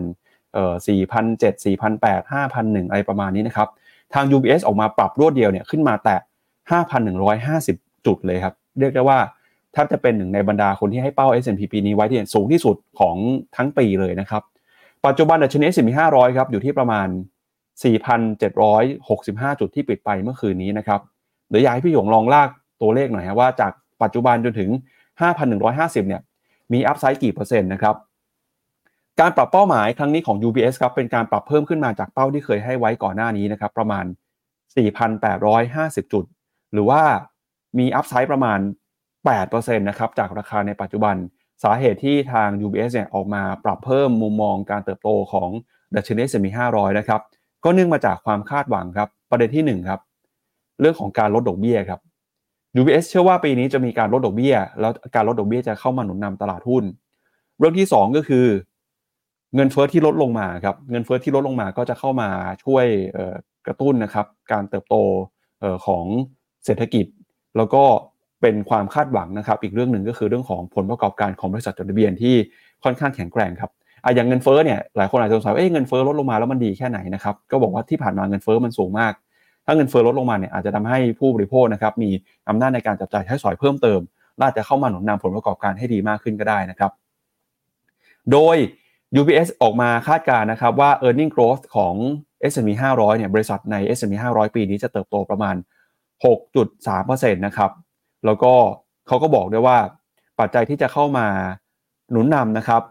5,000เอ่อ4,700 4,800 5,100อะไรประมาณนี้นะครับ ทาง UBS ออกมาปรับรวดเดียวเนี่ยขึ้นมาแต่ 5,150 จุดเลยครับ เรียกได้ว่า แทบจะเป็นหนึ่งในบรรดาคนที่ให้เป้า S&P ปีนี้ไว้ที่สูงที่สุดของทั้งปีเลยนะครับ ปัจจุบันดัชนี S&P 500 ครับ อยู่ที่ประมาณ 4,765 จุดที่ปิดไปเมื่อคืนนี้นะครับเดี๋ยวอยากให้พี่หยงลองลากตัวเลขหน่อยว่าจากปัจจุบันจนถึง 5,150 เนี่ย มีอัพไซด์กี่เปอร์เซ็นต์นะครับ การปรับเป้าหมายครั้งนี้ของ UBS ครับ เป็นการปรับเพิ่มขึ้นมาจากเป้าที่เคยให้ไว้ก่อนหน้านี้นะครับ ประมาณ 4,850 จุด หรือว่ามีอัพไซด์ประมาณ 8%นะครับจากราคาในปัจจุบัน สาเหตุที่ทาง UBS เนี่ยออกมาปรับเพิ่มมุมมองการเติบโตของดัชนี S&P 500นะครับก็เนื่องมาจากความคาดหวังครับประเด็นที่1ครับเรื่องของการลดดอกเบี้ยครับ UBS เชื่อว่าปีนี้จะมีการลดดอกเบี้ย แล้วการลดดอกเบี้ยจะเข้ามาหนุนนำตลาดหุ้น เรื่องที่ 2 ก็คือ เงินเฟ้อที่ลดลงมาครับเงินเฟ้อที่ลดลงมาก็จะเข้ามาช่วยกระตุ้นนะครับการเติบโตของเศรษฐกิจ แล้วก็ เป็นความคาดหวังนะครับ อีกเรื่องหนึ่งก็คือเรื่องของผลประกอบการของบริษัทจดทะเบียนที่ค่อนข้างแข็งแกร่งครับอะอย่างเงินเฟ้อเนี่ยหลายคนอาจจะสงสัยว่าเอ๊ะเงินเฟ้อลดลงมาแล้วมันดีแค่ไหนนะครับก็บอกว่าที่ผ่านมาเงินเฟ้อมันสูงมาก ถ้าเงินเฟ้อลดลงมาเนี่ยอาจจะทำให้ผู้บริโภคนะครับมีอำนาจในการจับจ่ายใช้สอยเพิ่มเติมน่าจะเข้ามาหนุนนำผลประกอบการให้ดีมากขึ้นก็ได้นะครับ โดย UBS ออกมาคาดการณ์นะครับว่า e a r n i n g growth ของ S&P 500เนี่ยบริษัทใน S&P 500 ปีนี้จะเติบโตประมาณ 6.3%นะครับ แล้วก็เขาก็บอกด้วยว่าปัจจัยที่จะเข้ามาหนุนนำนะครับ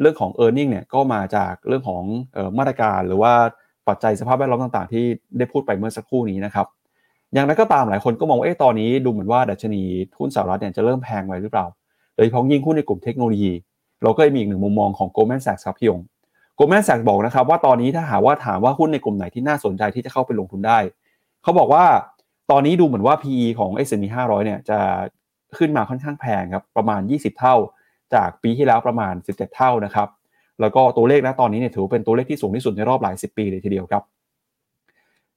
เรื่องของ e a r n i n g เนี่ยก็มาจากเรื่องของออมาตรการ หรือว่าปัจจัยสภาพแวดล้อมต่างๆ ที่ได้พูดไปเมื่อสักครู่นี้นะครับอย่างไรก็ตามหลายคนก็มองว่าตอนนี้ดูเหมือนว่าดัชนีหุ้นสหรัฐเนี่ยจะเริ่มแพงไปหรือเปล่า โดยเฉพาะยิ่งหุ้นในกลุ่มเทคโนโลยี เราก็มีอีกหนึ่งมุมมองของ Goldman Sachs ครับพี่ยง Goldman Sachs บอกนะครับว่าตอนนี้ถ้าหาว่าถามว่าหุ้นในกลุ่มไหนที่น่าสนใจที่จะเข้าไปลงทุนได้ เขาบอกว่า ตอนนี้ดูเหมือนว่า PE ของ S&P 500 เนี่ยจะขึ้นมาค่อนข้างแพงครับประมาณ 20 เท่า จากปีที่แล้วประมาณ 17 เท่านะครับแล้วก็ตัวเลขนะตอนนี้เนี่ยถือเป็นตัวเลขที่สูงที่สุดในรอบหลาย 10 ปีเลยทีเดียวครับ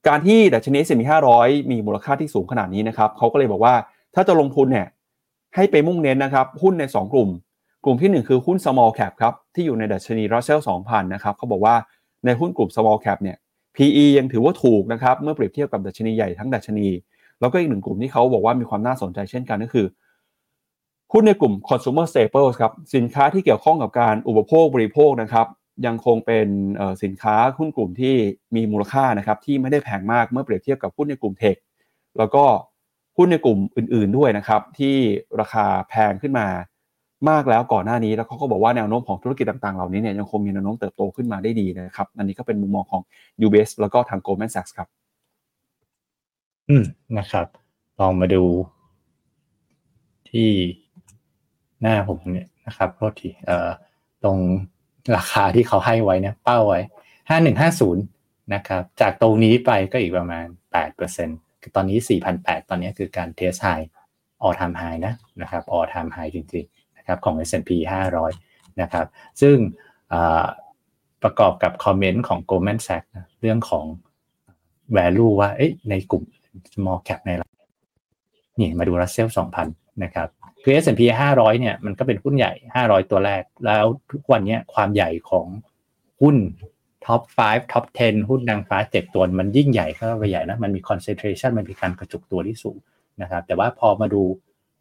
การที่ดัชนี S&P 500 มีมูลค่าที่สูงขนาดนี้นะครับเขาก็เลยบอกว่าถ้าจะลงทุนเนี่ยให้ไปมุ่งเน้นนะครับหุ้นใน 2 กลุ่ม กลุ่มที่ 1 คือหุ้น small cap ครับที่อยู่ในดัชนี Russell 2000 นะครับเขาบอกว่าในหุ้นกลุ่ม small cap เนี่ย PE ยังถือว่าถูกนะครับเมื่อเปรียบเทียบกับดัชนีใหญ่ทั้งดัชนี แล้วก็อีกหนึ่งกลุ่มที่เขาบอกว่ามีความน่าสนใจเช่นกันก็คือหุ้นในกลุ่ม consumer staples ครับสินค้าที่เกี่ยวข้องกับการอุปโภคบริโภคนะครับยังคงเป็นสินค้าหุ้นกลุ่มที่มีมูลค่านะครับที่ไม่ได้แพงมากเมื่อเปรียบเทียบกับหุ้นในกลุ่มเทคแล้วก็หุ้นในกลุ่มอื่น ๆด้วยนะครับที่ราคาแพงขึ้นมา มากแล้วก่อนหน้านี้แล้วเขาก็บอกว่าแนวโน้มของธุรกิจต่างๆเหล่านี้เนี่ยยังคงมีแนวโน้มเติบโตขึ้นมาได้ดีนะครับ อันนี้ก็เป็นมุมมองของ UBS แล้วก็ทาง Goldman Sachs ครับ อืมนะครับ ลองมาดูที่หน้าผมเนี่ยนะครับโทษทีเอ่อตรงราคาที่เขาให้ไว้เนี่ยเป้าไว้ห้าหนึ่งห้าศูนย์นะครับ จากตรงนี้ไปก็อีกประมาณแปดเปอร์เซ็นต์คือตอนนี้สี่พันแปดตอนนี้คือการ test high all time high นะนะครับ all time high จริงๆ นะครับของ S&P 500 นะครับ ซึ่งประกอบกับ comment ของ Goldman Sachs นะเรื่องของ value ว่าในกลุ่ม small cap ในนี่มาดู Russell 2000 นะครับ คือ S&P 500 เนี่ยมันก็เป็นหุ้นใหญ่ 500 ตัวแรก แล้วทุกวันนี้ความใหญ่ของหุ้น top 5 top 10 หุ้นนางฟ้าเจ็ดตัว มันยิ่งใหญ่เข้าไปใหญ่นะ มันมี concentration มันมีการกระจุกตัวที่สูงนะครับ แต่ว่าพอมาดู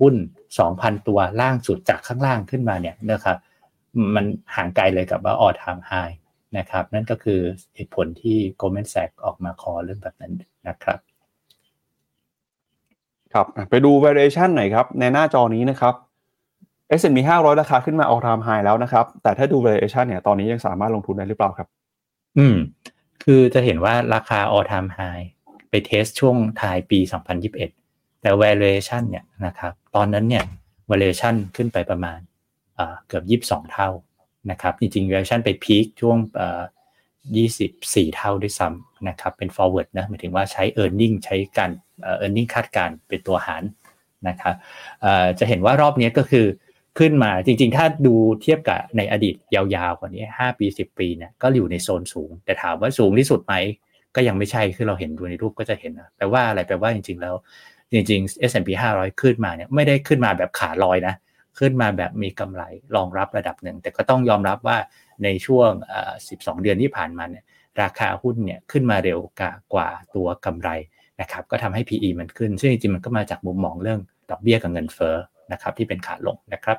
หุ้น 2,000 ตัวล่างสุดจากข้างล่างขึ้นมาเนี่ยนะครับมันห่างไกลเลยกับว่า all time high นะครับ นั่นก็คือเหตุผลที่ Goldman Sachs ออกมา call เรื่องแบบนั้นนะครับครับไปดู variation หน่อยครับ ในหน้าจอนี้นะครับ S&P 500 ราคาขึ้นมา all time high แล้วนะครับ แต่ถ้าดู variation เนี่ยตอนนี้ยังสามารถลงทุนได้หรือเปล่าครับ อืม คือจะเห็นว่าราคา all time high ไปเทสช่วงท้ายปี 2021 แต่ valuation เนี่ยนะครับตอนนั้นเนี่ย valuation ขึ้นไปประมาณเกือบ 22 เท่านะครับจริงๆ valuation ไปพีคช่วง24 เท่าด้วยซ้ำนะครับเป็น forward นะหมายถึงว่าใช้ earning ใช้การ earning คาดการเป็นตัวหารนะครับจะเห็นว่ารอบนี้ก็คือขึ้นมาจริงๆ ถ้าดูเทียบกับในอดีตยาวๆ กว่านี้ 5 ปี 10 ปีเนี่ยก็อยู่ในโซนสูง แต่ถามว่าสูงที่สุดไหม ก็ยังไม่ใช่คือเราเห็นดูในรูปก็จะเห็นนะแปลว่าอะไรแปลว่าจริงๆแล้ว จริงๆ S&P 500 ขึ้นมาเนี่ยไม่ได้ขึ้นมาแบบขาลอยนะ ขึ้นมาแบบมีกำไรรองรับระดับหนึ่ง แต่ก็ต้องยอมรับว่าในช่วง 12 เดือนที่ผ่านมาเนี่ยราคาหุ้นเนี่ยขึ้นมาเร็วกว่าตัวกำไรนะครับก็ทำให้ PE มันขึ้น ซึ่งจริงๆ มันก็มาจากมุมมองเรื่องดอกเบี้ยกับเงินเฟ้อนะครับที่เป็นขาลงนะครับ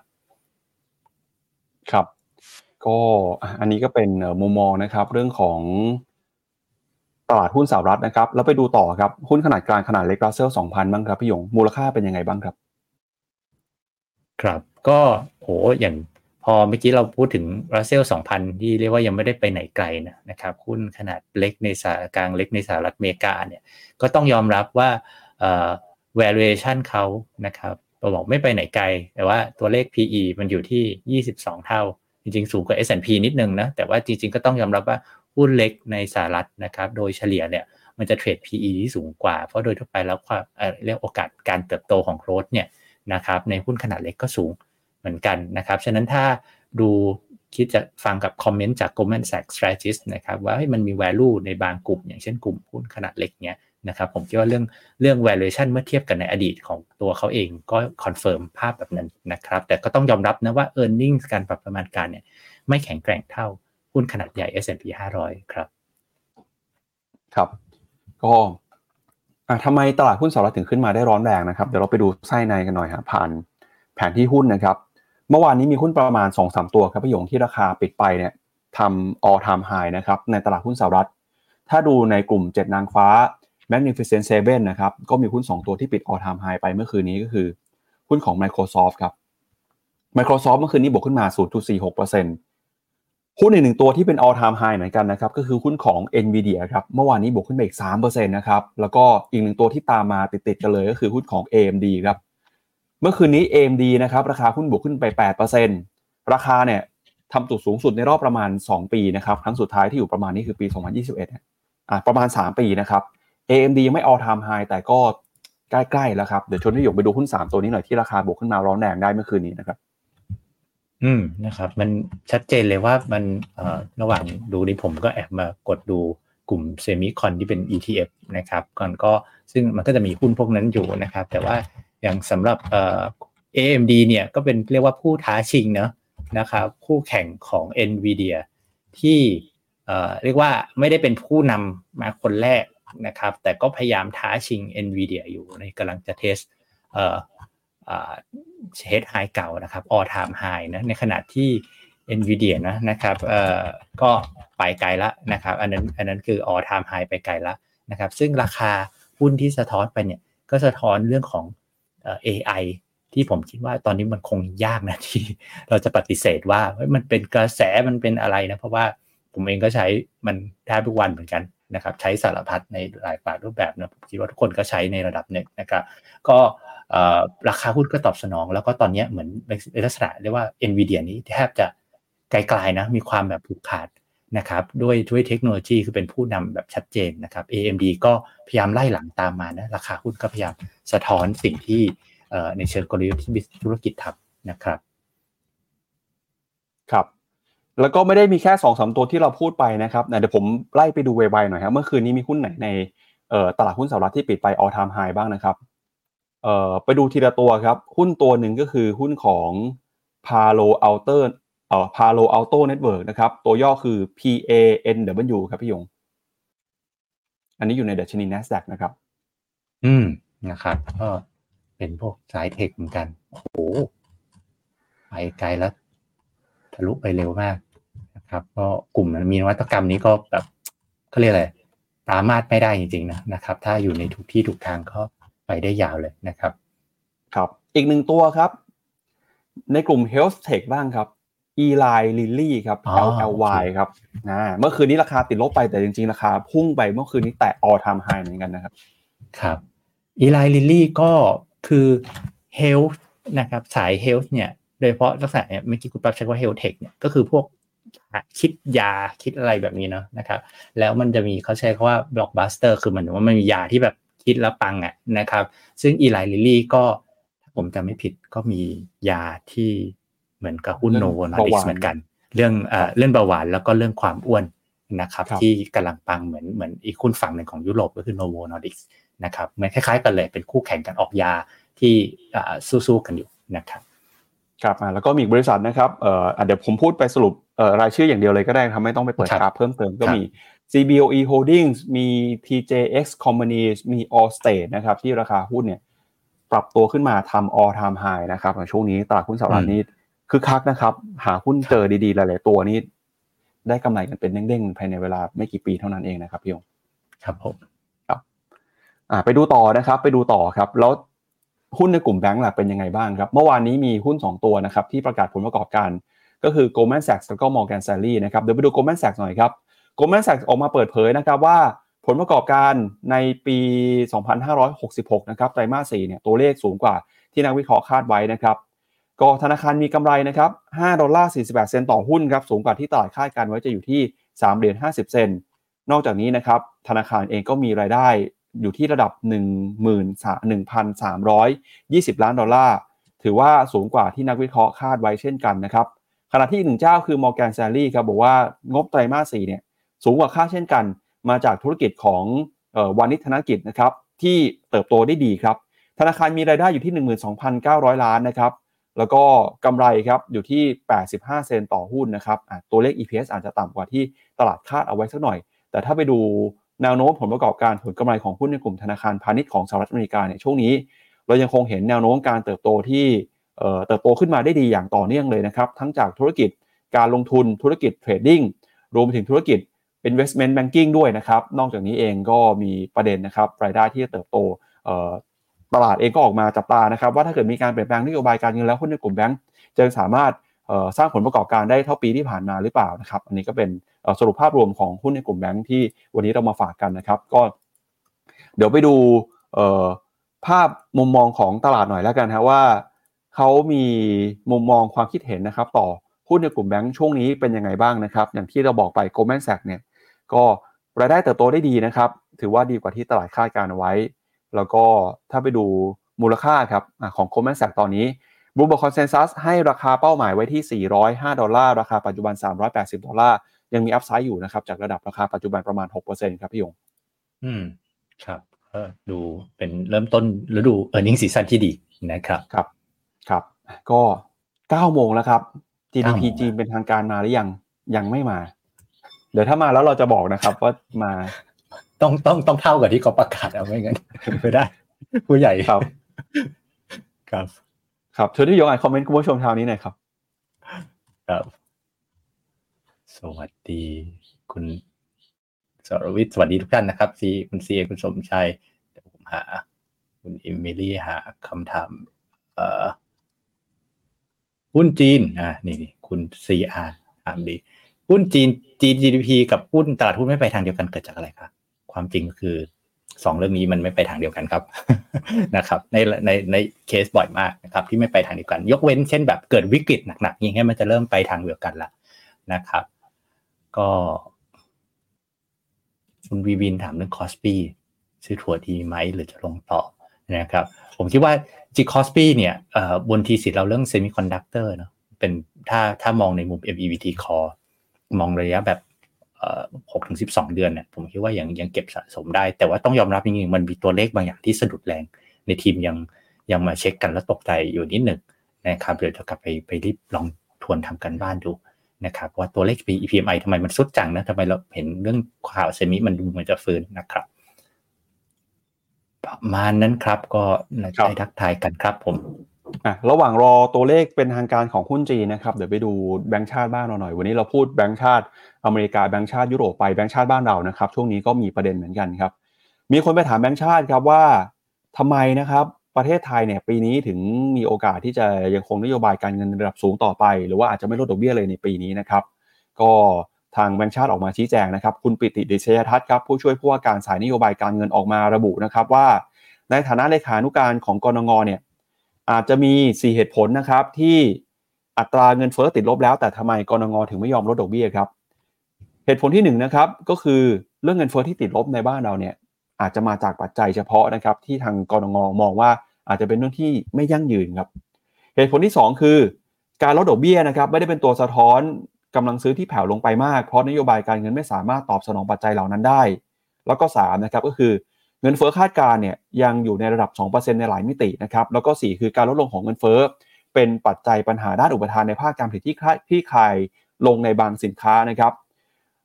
ครับก็อันนี้ก็เป็นมุมมองนะครับเรื่องของ ตลาดหุ้นสหรัฐนะครับ แล้วไปดูต่อครับ หุ้นขนาดกลางขนาดเล็กรัสเซลสองพันบ้างครับพี่ยงมูลค่าเป็นยังไงบ้างครับ ครับก็โหอย่างพอเมื่อกี้เราพูดถึงรัสเซล2,000ที่เรียกว่ายังไม่ได้ไปไหนไกลนะนะครับหุ้นขนาดเล็กในสากลางเล็กในสหรัฐอเมริกาเนี่ยก็ต้องยอมรับว่าเอ่อ valuation เขานะครับเราบอกไม่ไปไหนไกล แต่ว่าตัวเลข PE มันอยู่ที่ 22 เท่า จริงๆ สูงกว่า S&P นิดนึงนะ แต่ว่าจริงๆ ก็ต้องยอมรับว่า หุ้นเล็กในสหรัฐนะครับ โดยเฉลี่ยเนี่ยมันจะเทรด PE ที่สูงกว่า เพราะโดยทั่วไปแล้วความเรียกโอกาสการเติบโตของ growth เนี่ยนะครับในหุ้นขนาดเล็กก็สูงเหมือนกันนะครับ ฉะนั้นถ้าดูคิดจะฟังกับ comment จาก Goldman Sachs Strategist นะครับว่ามันมี value ในบางกลุ่ม อย่างเช่นกลุ่มหุ้นขนาดเล็กเนี้ยนะครับผมคิดว่าเรื่องเรื่อง valuation เมื่อเทียบกันในอดีตของตัวเขาเองก็ confirm ภาพแบบนั้นนะครับ แต่ก็ต้องยอมรับนะว่า e a r n i n g การปรับประมาณการเนี่ยไม่แข็งแกร่งเท่า หุ้นขนาดใหญ่ S&P 500 ครับ ครับ ก็ทำไมตลาดหุ้นสหรัฐถึงขึ้นมาได้ร้อนแรงนะครับ เดี๋ยวเราไปดูไส้ในกันหน่อยครับผ่านแผนที่หุ้นนะครับ เมื่อวานนี้มีหุ้นประมาณ 2-3 ตัวครับพี่หยงที่ราคาปิดไปเนี่ยทำ all time high นะครับในตลาดหุ้นสหรัฐ ถ้าดูในกลุ่ม 7 นางฟ้า Magnificent Seven นะครับก็มีหุ้น 2 ตัวที่ปิด all time high ไปเมื่อคืนนี้ก็คือ หุ้นของ Microsoft ครับ Microsoft เมื่อคืนนี้บวกขึ้นมา 0.46% หุ้นอีกหนึ่งตัวที่เป็น all time high เหมือนกันนะครับ ก็คือหุ้นของ Nvidia ครับ เมื่อวานนี้บวกขึ้นไปอีก3%นะครับ แล้วก็อีกหนึ่งตัวที่ตามมาติดๆกันเลยก็คือหุ้นของ AMD ครับ เมื่อคืนนี้ AMD นะครับ ราคาหุ้นบวกขึ้นไป 8%ราคาเนี่ยทำจุดสูงสุดในรอบประมาณ 2 ปีนะครับ ครั้งสุดท้ายที่อยู่ประมาณนี้คือปี 2021อ่าประมาณ 3 ปีนะครับ AMD ยังไม่ all time high แต่ก็ใกล้ๆแล้วครับ เดี๋ยวชวนที่หยกไปดูหุ้น 3 ตัวนี้หน่อยที่ราคาบวกขึ้นมาร้อนแรงได้เมื่อคืนนี้นะครับ อืมนะครับ มันชัดเจนเลยว่ามันเอ่อระหว่างดูนี่ผมก็แอบมากดดูกลุ่มเซมิคอนที่เป็น ETF นะครับก่อนก็ซึ่งมันก็จะมีหุ้นพวกนั้นอยู่นะครับ แต่ว่าอย่างสำหรับเอ่อ AMD เนี่ยก็เป็นเรียกว่าผู้ท้าชิงเนาะนะครับคู่แข่งของ NVIDIA ที่เอ่อเรียกว่าไม่ได้เป็นผู้นำมาคนแรกนะครับ แต่ก็พยายามท้าชิง NVIDIA อยู่ในกำลังจะเทสเอ่อ เฮดไฮเก่านะครับ all time high นะในขณะที่ NVIDIA นะนะครับเอ่อก็ไปไกลละนะครับอันนั้นอันนั้นคือ all time high ไปไกลละนะครับซึ่งราคาหุ้นที่สะท้อนไปเนี่ยก็สะท้อนเรื่องของเอ่อ AI ที่ผมคิดว่าตอนนี้มันคงยากนะที่เราจะปฏิเสธว่ามันเป็นกระแสมันเป็นอะไรนะเพราะว่าผมเองก็ใช้มันแทบทุกวันเหมือนกันนะครับใช้สารพัดในหลายฝายรูปแบบนะผมคิดว่าทุกคนก็ใช้ในระดับหนึ่งนะครับก็ ราคาหุ้นก็ตอบสนอง แล้วก็ตอนนี้เหมือนในลักษณะเรียกว่า NVIDIA นี้แทบจะไกลๆนะมีความแบบผูกขาดนะครับด้วยด้วยเทคโนโลยีคือเป็นผู้นำแบบชัดเจนนะครับ AMD ก็พยายามไล่หลังตามมานะราคาหุ้นก็พยายามสะท้อนสิ่งที่ในเชิงกลยุทธ์ที่ธุรกิจทำนะครับครับ แล้วก็ไม่ได้มีแค่สองสาตัวที่เราพูดไปนะครับเดี๋ยวผมไล่ไปดูไวๆหน่อยครับเมื่อคืนนี้มีหุ้นไหนในตลาดหุ้นสหรัฐที่ปิดไป all time high บ้างนะครับ เอ่อไปดูทีละตัวครับ หุ้นตัวหนึ่งก็คือหุ้นของ Palo Alto เอ่อ Palo Alto Network นะครับ ตัวย่อคือ PANW ครับพี่ยง อันนี้อยู่ในดัชนี NASDAQ นะครับ อืมนะครับก็เป็นพวกสายเทคเหมือนกัน โอ้โหไปไกลแล้วทะลุไปเร็วมากนะครับ ก็กลุ่มมีนวัตกรรมนี้ก็แบบเขาเรียกอะไรปรามาสไม่ได้จริงๆนะนะครับ ถ้าอยู่ในทุกที่ทุกทางก็ ไปได้ยาวเลยนะครับ ครับอีกหนึ่งตัวครับ ในกลุ่ม Health Tech บ้างครับ Eli Lilly ครับ LLY ครับนะเมื่อคืนนี้ราคาติดลบไปแต่จริงๆ ราคาพุ่งไปเมื่อคืนนี้แตะ all time high เหมือนกันนะครับ ครับ Eli Lilly ก็คือ Health นะครับสาย Health เนี่ยโดยเฉพาะลักษณะเนี่ยเมื่อกี้คุณปั๊บใช้ว่า Health Tech เนี่ยก็คือพวกคิดยาคิดอะไรแบบนี้เนาะนะครับ แล้วมันจะมีเขาใช้คำว่า blockbuster คือมันว่ามันมียาที่แบบ คิดแล้วปังอะนะครับ ซึ่ง Eli Lilly ก็ถ้าผมจำไม่ผิดก็มียาที่เหมือนกับหุ้น Novo Nordisk เหมือนกัน เรื่องเอ่อเรื่องเบาหวานแล้วก็เรื่องความอ้วนนะครับ ที่กำลังปังเหมือนเหมือนอีกหุ้นฝั่งหนึ่งของยุโรปก็คือ Novo Nordiskนะครับเหมือนคล้ายๆกันเลยเป็นคู่แข่งกันออกยาที่สู้ๆกันอยู่นะครับครับแล้วก็มีบริษัทนะครับเอ่อเดี๋ยวผมพูดไปสรุปเอ่อรายชื่ออย่างเดียวเลยก็ได้ทำไม่ต้องไปเปิดกราฟเพิ่มเติมก็มี CBOE Holdings มี TJX Companies มี Allstate นะครับที่ราคาหุ้นเนี่ยปรับตัวขึ้นมาทำ all time high นะครับในช่วงนี้ตลาดหุ้นสหรัฐนี้คือคักนะครับ หาหุ้นเจอดีๆ หลายๆตัวนี้ ได้กำไรกันเป็นเด้งๆ ภายในเวลาไม่กี่ปีเท่านั้นเองนะครับพี่ยงครับผมครับอ่าไปดูต่อนะครับ ไปดูต่อครับ แล้วหุ้นในกลุ่มแบงก์ล่ะเป็นยังไงบ้างครับ เมื่อวานนี้มีหุ้น 2 ตัวนะครับที่ประกาศผลประกอบการ ก็คือ Goldman Sachs แล้วก็ Morgan Stanley นะครับเดี๋ยวไปดู Goldman Sachs หน่อยครับ Goldman Sachs ออกมาเปิดเผยนะครับว่าผลประกอบการในปี 2566 นะครับไตรมาส 4 เนี่ยตัวเลขสูงกว่าที่นักวิเคราะห์คาดไว้นะครับ ก็ธนาคารมีกำไรนะครับ5ดอลลาร์48 เซนต์ต่อหุ้นครับสูงกว่าที่ตลาดคาดการไว้จะอยู่ที่3เหรียญ50 เซนต์นอกจากนี้นะครับธนาคารเองก็มีรายได้อยู่ที่ระดับ11,320 ล้านดอลลาร์ถือว่าสูงกว่าที่นักวิเคราะห์คาดไว้เช่นกันนะครับขณะที่หนึ่งเจ้าคือ Morgan Stanley ครับบอกว่างบไตรมาส 4 เนี่ย สูงกว่าค่าเช่นกัน มาจากธุรกิจของวานิชธนกิจนะครับที่เติบโตได้ดีครับ ธนาคารมีรายได้อยู่ที่ 12,900 ล้านนะครับแล้วก็กำไรครับอยู่ที่ 85 เซนต์ต่อหุ้นนะครับตัวเลข EPS อาจจะต่ำกว่าที่ตลาดคาดเอาไว้สักหน่อย แต่ถ้าไปดูแนวโน้มผลประกอบการผลกำไรของหุ้นในกลุ่มธนาคารพาณิชย์ของสหรัฐอเมริกาเนี่ยช่วงนี้ เรายังคงเห็นแนวโน้มการเติบโตที่เติบโตขึ้นมาได้ดีอย่างต่อเนื่องเลยนะครับ ทั้งจากธุรกิจการลงทุนธุรกิจเทรดดิ้งรวมไปถึงธุรกิจ investment banking ด้วยนะครับ นอกจากนี้เองก็มีประเด็นนะครับรายได้ที่จะเติบโตตลาดเองก็ออกมาจับตานะครับ ว่าถ้าเกิดมีการเปลี่ยนแปลงนโยบายการเงินแล้วหุ้นในกลุ่มแบงก์จะสามารถสร้างผลประกอบการได้เท่าปีที่ผ่านมาหรือเปล่านะครับ อันนี้ก็เป็นสรุปภาพรวมของหุ้นในกลุ่มแบงก์ที่วันนี้เรามาฝากกันนะครับ ก็ เดี๋ยวไปดูภาพมุมมองของตลาดหน่อยแล้วกันนะว่าเขามีมุมมองความคิดเห็นนะครับ ต่อหุ้นในกลุ่มแบงก์ช่วงนี้เป็นยังไงบ้างนะครับ อย่างที่เราบอกไป Goldman Sachs เนี่ย ก็รายได้เติบโตได้ดีนะครับ ถือว่าดีกว่าที่ตลาดคาดการเอาไว้ แล้วก็ถ้าไปดูมูลค่าครับของ Goldman Sachs ตอนนี้ Bloomberg consensus ให้ราคาเป้าหมายไว้ที่ 405 ดอลลาร์ ราคาปัจจุบัน 380 ดอลลาร์ ยังมี upside อยู่นะครับ จากระดับราคาปัจจุบันประมาณ 6%ครับพี่หยง อืม ครับเออดูเป็นเริ่มต้นฤดู e a r n i n g ็ซีซั่นที่ดีนะครับ ครับ ครับ ก็ 9 โมงแล้วครับ GDP จีนเป็นทางการมาหรือยัง ยังไม่มา เดี๋ยวถ้ามาแล้วเราจะบอกนะครับ ว่ามาต้องต้องต้องเท่ากับที่เขาประกาศเอาไม่งั้นไม่ได้ ผู้ใหญ่ครับครับ ครับเชิญที่ยกอ่านคอมเมนต์คุณผู้ชมทาวนี้หน่อยครับ ครับ สวัสดี คุณสรวิทย์สวัสดีทุกท่านนะครับซีคุณซีคุณสมชัยเดี๋ยวผมหา คุณอิมิลี่หาคำถามเอ่อหุ้นจีนอ่านี่นี่คุณซีอาร์ถามดีหุ้นจีนจีน GDP กับหุ้นตลาดหุ้นไม่ไปทางเดียวกันเกิดจากอะไรครับความจริงคือสองเรื่องนี้มันไม่ไปทางเดียวกันครับนะครับในในในเคสบ่อยมากนะครับที่ไม่ไปทางเดียวกัน ยกเว้นเช่นแบบเกิดวิกฤตหนักๆอย่างเงี้ยมันจะเริ่มไปทางเดียวกันละนะครับ ก็ คุณวีวินถามเรื่อง KOSPI ซื้อถัวดีไหมหรือจะลงต่อนะครับ ผมคิดว่า KOSPI เนี่ยบน thesis เราเรื่อง semiconductor เนาะเป็นถ้าถ้ามองในมุม MEVT Call มองระยะแบบหกถึงสิบสองเดือนเนี่ยผมคิดว่ายังยังเก็บสะสมได้ แต่ว่าต้องยอมรับจริงๆมันมีตัวเลขบางอย่างที่สะดุดแรง ในทีมยังยังมาเช็คกันแล้วตกใจอยู่นิดหนึ่งนะครับเดี๋ยวจะกลับไปไปรีบลองทวนทำการบ้านดูนะครับว่าตัวเลข PMI ทำไมมันทรุดจังนะทำไมเราเห็นเรื่องข่าวเซมิมันดูเหมือนจะฟื้นนะครับ ประมาณนั้นครับก็ได้ทักทายกันครับผม อะระหว่างรอตัวเลขเป็นทางการของหุ้นจีนนะครับเดี๋ยวไปดูแบงก์ชาติบ้านเราหน่อย วันนี้เราพูดแบงก์ชาติอเมริกาแบงก์ชาติยุโรปไปแบงก์ชาติบ้านเรานะครับช่วงนี้ก็มีประเด็นเหมือนกันครับ มีคนไปถามแบงก์ชาติครับว่าทำไมนะครับประเทศไทยเนี่ยปีนี้ถึงมีโอกาสที่จะยังคงนโยบายการเงินระดับสูงต่อไป หรือว่าอาจจะไม่ลดดอกเบี้ยเลยในปีนี้นะครับ ก็ทางแบงก์ชาติออกมาชี้แจงนะครับ คุณปิติดิชยทัศน์ครับผู้ช่วยผู้ว่าการสายนโยบายการเงินออกมาระบุนะครับว่า ในฐานะเลขานุการของกรงงเนี่ย อาจจะมี 4 เหตุผลนะครับที่อัตราเงินเฟ้อติดลบแล้ว แต่ทำไมกรงงถึงไม่ยอมลดดอกเบี้ยครับ เหตุผลที่1นนะครับก็คือเรื่องเงินเฟ้อที่ติดลบในบ้านเราเนี่ยอาจจะมาจากปัจจัยเฉพาะนะครับที่ทางกรงงมองว่าอาจจะเป็นเรื่องที่ไม่ยั่งยืนครับ เหตุผลที่ 2 คือ การลดดอกเบี้ยนะครับไม่ได้เป็นตัวสะท้อนกำลังซื้อที่แผ่วลงไปมากเพราะนโยบายการเงินไม่สามารถตอบสนองปัจจัยเหล่านั้นได้ แล้วก็3นะครับก็คือ เงินเฟ้อคาดการเนี่ยยังอยู่ในระดับ 2%ในหลายมิตินะครับแล้วก็ 4 คือการลดลงของเงินเฟ้อเป็นปัจจัยปัญหาด้านอุปทานในภาคการผลิตที่ที่คลายลงในบางสินค้านะครับ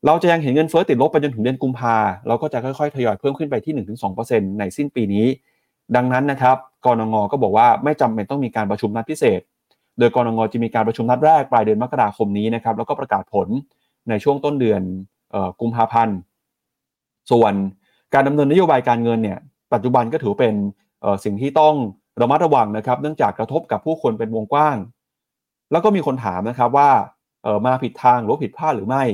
เราจะยังเห็นเงินเฟ้อติดลบไปจนถึงเดือนกุมภาเราก็จะค่อยๆทยอยเพิ่มขึ้นไปที่ 1-2%ในสิ้นปีนี้ ดังนั้นนะครับกรงงก็บอกว่าไม่จำเป็นต้องมีการประชุมนัดพิเศษ โดยกรงงจะมีการประชุมนัดแรกปลายเดือนมกราคมนี้นะครับแล้วก็ประกาศผลในช่วงต้นเดือนกุมภาพันธ์ส่วน การดำเนินนโยบายการเงินเนี่ยปัจจุบันก็ถือเป็นสิ่งที่ต้องระมัดระวังนะครับ เนื่องจากกระทบกับผู้คนเป็นวงกว้าง แล้วก็มีคนถามนะครับว่ามาผิดทางหรือผิดพลาดหรือไม่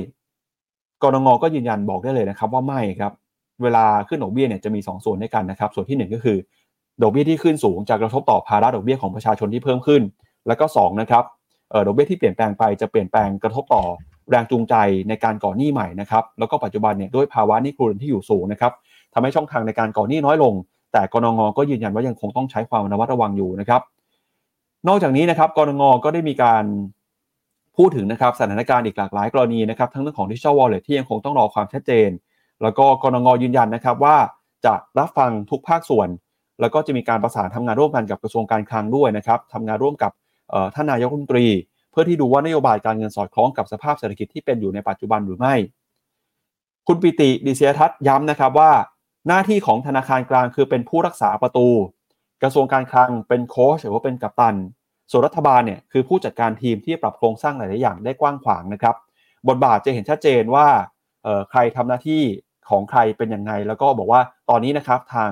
กรงก็ยืนยันบอกได้เลยนะครับ ว่าไม่ครับเวลาขึ้นดอกเบี้ยเนี่ยจะมี 2 ส่วนด้วยกันนะครับ ส่วนที่ 1 ก็คือดอกเบี้ยที่ขึ้นสูงจะกระทบต่อภาระดอกเบี้ยของประชาชนที่เพิ่มขึ้น แล้วก็2นะครับดอกเบี้ยที่เปลี่ยนแปลงไปจะเปลี่ยนแปลงกระทบต่อแรงจูงใจในการก่อหนี้ใหม่นะครับ แล้วก็ปัจจุบันเนี่ยด้วยภาวะหนี้ครัวเรือนที่อยู่สูงนะครับ ทำให้ช่องทางในการก่อหนี้น้อยลง แต่กรงงก็ยืนยันว่ายังคงต้องใช้ความระมัดระวังอยู่นะครับ นอกจากนี้นะครับกรงงก็ได้มีการพูดถึงนะครับสถานการณ์อีกหลากหลายกรณีนะครับทั้งเรื่องของ Digital Wallet ที่ยังคงต้องรอความชัดเจน แล้วก็กรงงยืนยันนะครับว่าจะรับฟังทุกภาคส่วน แล้วก็จะมีการประสานทำงานร่วมกันกับกระทรวงการคลังด้วยนะครับทำงานร่วมกับท่านนายกรัฐมนตรี เพื่อที่ดูว่านโยบายการเงินสอดคล้องกับสภาพเศรษฐกิจที่เป็นอยู่ในปัจจุบันหรือไม่ คุณปิติดิเซียทัศน์ย้ำนะครับว่า หน้าที่ของธนาคารกลางคือเป็นผู้รักษาประตู กระทรวงการคลังเป็นโค้ชหรือว่าเป็นกัปตัน ส่วนรัฐบาลเนี่ยคือผู้จัดการทีมที่ปรับโครงสร้างหลายๆอย่างได้กว้างขวางนะครับ บทบาทจะเห็นชัดเจนว่าใครทำหน้าที่ของใครเป็นยังไง แล้วก็บอกว่าตอนนี้นะครับทาง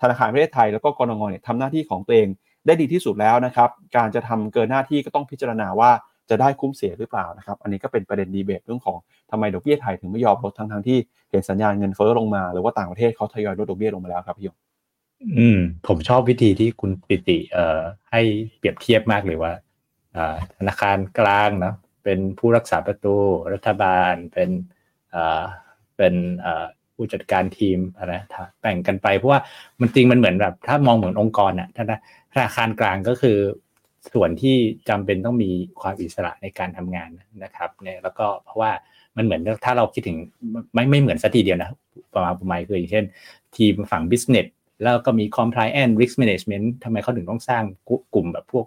ธนาคารประเทศไทยแล้วก็กรงงเนี่ยทำหน้าที่ของตัวเองได้ดีที่สุดแล้วนะครับ การจะทำเกินหน้าที่ก็ต้องพิจารณาว่า จะได้คุ้มเสียหรือเปล่านะครับ อันนี้ก็เป็นประเด็นดีเบตเรื่องของทำไมดอกเบี้ยไทยถึงไม่ยอมลดทั้งทั้งที่เห็นสัญญาณเงินเฟ้อลงมาหรือว่าต่างประเทศเขาทยอยลดดอกเบี้ยลงมาแล้วครับพี่ยงอืม ผมชอบวิธีที่คุณปิติเอ่อให้เปรียบเทียบมากเลยว่าธนาคารกลางนะเป็นผู้รักษาประตูรัฐบาลเป็นอ่าเป็นอ่าผู้จัดการทีมอะไรแบ่งกันไปเพราะว่ามันจริงมันเหมือนแบบถ้ามองเหมือนองค์กรอะธนาคารกลางก็คือ ส่วนที่จำเป็นต้องมีความอิสระในการทำงานนะครับเนี่ยแล้วก็เพราะว่ามันเหมือนถ้าเราคิดถึงไม่ไม่เหมือนสัทีเดียวนะประมาณประมาณคืออย่างเช่น ทีมฝั่ง business แล้วก็มี compliance risk management ทำไมเขาถึงต้องสร้างกลุ่มแบบพวก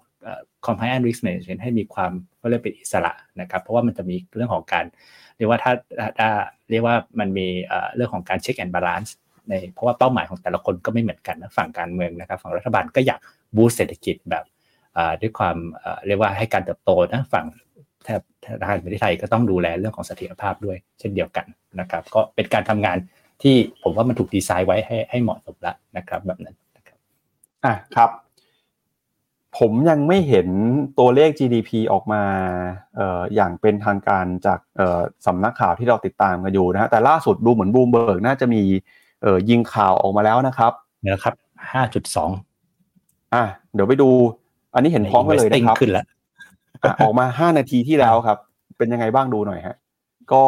compliance risk management ให้มีความก็เรียกเป็นอิสระนะครับ เพราะว่ามันจะมีเรื่องของการเรียกว่าถ้าถ้าเรียกว่ามันมีเรื่องของการ check and balance ในเพราะว่าเป้าหมายของแต่ละคนก็ไม่เหมือนกันนะฝั่งการเมืองนะครับ ฝั่งรัฐบาลก็อยากบูสเศรษฐกิจแบบ ด้วยความเรียกว่าให้การเติบโตนะฝั่งแทบธนาคารประเทศไทยก็ต้องดูแลเรื่องของเสถียรภาพด้วยเช่นเดียวกันนะครับ ก็เป็นการทำงานที่ผมว่ามันถูกดีไซน์ไว้ให้ให้เหมาะสมแล้วนะครับแบบนั้นนะครับอะครับ ผมยังไม่เห็นตัวเลข GDP ออกมาเอ่ออย่างเป็นทางการจากเอ่อสำนักข่าวที่เราติดตามกันอยู่นะฮะแต่ล่าสุดดูเหมือนบูมเบิร์กน่าจะมีเอ่อยิงข่าวออกมาแล้วนะครับนะครับห้าจุดสองอะเดี๋ยวไปดู อันนี้เห็นพร้อมกันเลยนะครับขึ้นแล้วออกมาห้านาทีที่แล้วครับ เป็นยังไงบ้างดูหน่อยฮะ ก็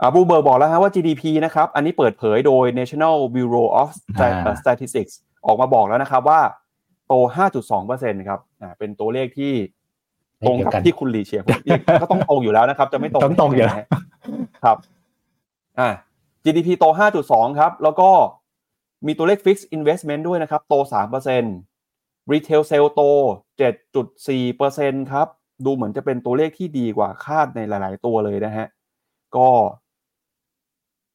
อ่าบูเบอร์บอกแล้วฮะว่า GDP นะครับ อันนี้เปิดเผยโดย National Bureau of Statistics ออกมาบอกแล้วนะครับว่า โต 5.2%ครับอ่าเป็นตัวเลขที่ตรงกับที่คุณหลีเชียร์ก็ต้องตรงอยู่แล้วนะครับ จะไม่ตรงต้องตรงอยู่แล้วครับอ่า GDP โต 5.2 ครับ แล้วก็มีตัวเลข Fixed Investment ด้วยนะครับ โต 3% Retail Sale โต 7.4%ครับ ดูเหมือนจะเป็นตัวเลขที่ดีกว่าคาดในหลาย ๆ ตัวเลยนะฮะ ก็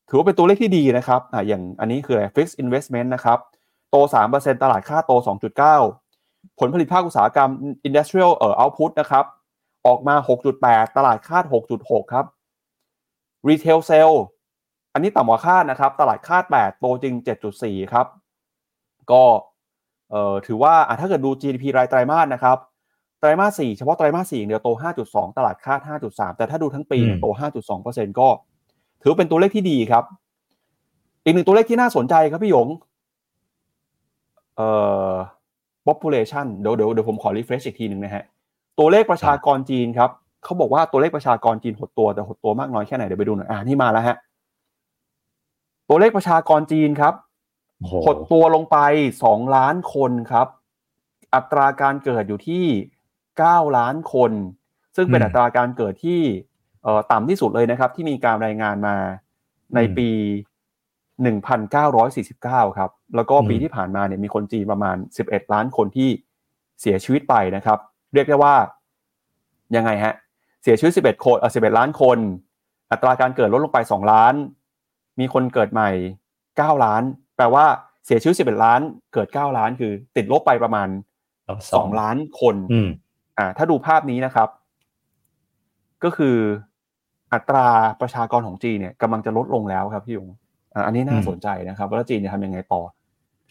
ถือว่าเป็นตัวเลขที่ดีนะครับอ่าอย่างอันนี้คืออะไร Fixed Investment นะครับ โต 3%ตลาดค่าโต 2.9 ผลผลิตภาคอุตสาหกรรม Industrial เอ่อ Output นะครับ ออกมา 6.8 ตลาดคาด 6.6 ครับ Retail Sale อันนี้ต่ำกว่าคาดนะครับ ตลาดคาด 8 โตจริง 7.4 ครับ ก็ เอ่อถือว่าถ้าเกิดดู GDP รายไตรมาสนะครับไตรมาส4เฉพาะไตรมาส4เดียวโต 5.2 ตลาดคาด 5.3 แต่ถ้าดูทั้งปีโต 5.2%ก็ ถือเป็นตัวเลขที่ดีครับ อีกหนึ่งตัวเลขที่น่าสนใจครับพี่หยงเอ่อ population เดี๋ยวเดี๋ยวเดี๋ยวผมขอ refresh อีกทีหนึ่งนะฮะ ตัวเลขประชากรจีนครับเขาบอกว่าตัวเลขประชากรจีนหดตัวแต่หดตัวมากน้อยแค่ไหนเดี๋ยวไปดูหน่อยอ่านี่มาแล้วฮะตัวเลขประชากรจีนครับ หดตัวลงไปสองล้านคนครับ อัตราการเกิดอยู่ที่เก้าล้านคน ซึ่งเป็นอัตราการเกิดที่ต่ำที่สุดเลยนะครับ ที่มีการรายงานมาในปี 1949 ครับ แล้วก็ปีที่ผ่านมาเนี่ยมีคนจีนประมาณ 11 ล้านคนที่เสียชีวิตไปนะครับ เรียกได้ว่ายังไงฮะ เสียชีวิต 11 คนเออ11 ล้านคน อัตราการเกิดลดลงไป 2 ล้าน มีคนเกิดใหม่ 9 ล้าน แปลว่าเสียชีวิต11ล้าน เกิด9ล้าน คือ ติดลบไปประมาณ2ล้านคนอ่า ถ้าดูภาพนี้นะครับ ก็คืออัตราประชากรของจีนเนี่ยกำลังจะลดลงแล้วครับพี่หยงอันนี้น่าสนใจนะครับว่าจีนจะทำยังไงต่อ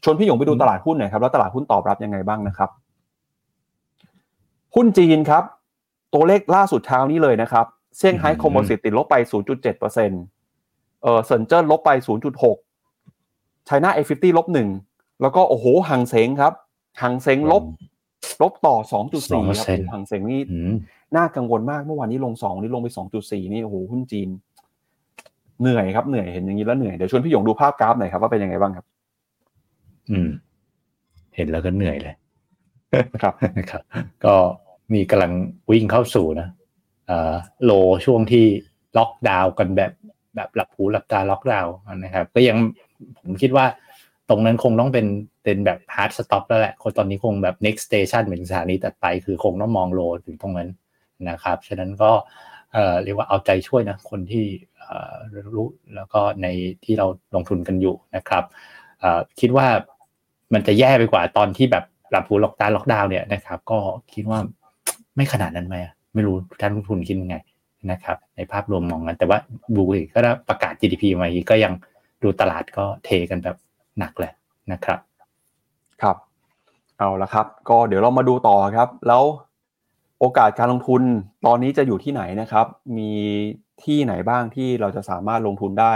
ชวนพี่หยงไปดูตลาดหุ้นหน่อยครับแล้วตลาดหุ้นตอบรับยังไงบ้างนะครับ หุ้นจีนครับ ตัวเลขล่าสุดเช้านี้เลยนะครับเซี่ยงไฮ้ Composite ติดลบไป 0.7%เออเซินเจิ้นลบไป 0.6 China A50ลบหนึ่งแล้วก็โอ้โหฮั่งเส็งครับฮั่งเส็งลบลบต่อสองจุดสี่ครับฮั่งเส็งนี่น่ากังวลมากเมื่อวานนี้ลงสองนี่ลงไปสองจุดสี่นี่โอ้โหหุ้นจีน เหนื่อยครับเหนื่อยเห็นอย่างนี้แล้วเหนื่อยเดี๋ยวชวนพี่หยงดูภาพกราฟหน่อยครับว่าเป็นยังไงบ้างครับ อืม เห็นแล้วก็เหนื่อยเลยครับนะครับ ก็มีกำลังวิ่งเข้าสู่นะโลช่วงที่ล็อกดาวน์กันแบบ แบบหลับหูหลับตาล็อกดาวน์นะครับ ก็ยังผมคิดว่าตรงนั้นคงต้องเป็นเป็นแบบ hard stop แล้วแหละคนตอนนี้คงแบบ next station เหมือนสถานีตัดไป คือคงต้องมองโลถึงตรงนั้นนะครับ ฉะนั้นก็เรียกว่าเอาใจช่วยนะคนที่รู้แล้วก็ในที่เราลงทุนกันอยู่นะครับคิดว่ามันจะแย่ไปกว่าตอนที่แบบหลับหูล็อกตาล็อกดาวน์เนี่ยนะครับ ก็คิดว่าไม่ขนาดนั้นไหมไม่รู้ท่านลงทุนคิดยังไง นะครับในภาพรวมมองกันแต่ว่าบูอีกก็ประกาศ GDP มาอีกก็ยังดูตลาดก็เทกันแบบหนักแหละนะครับ ครับเอาละครับ ก็เดี๋ยวเรามาดูต่อครับ แล้วโอกาสการลงทุนตอนนี้จะอยู่ที่ไหนนะครับ มีที่ไหนบ้างที่เราจะสามารถลงทุนได้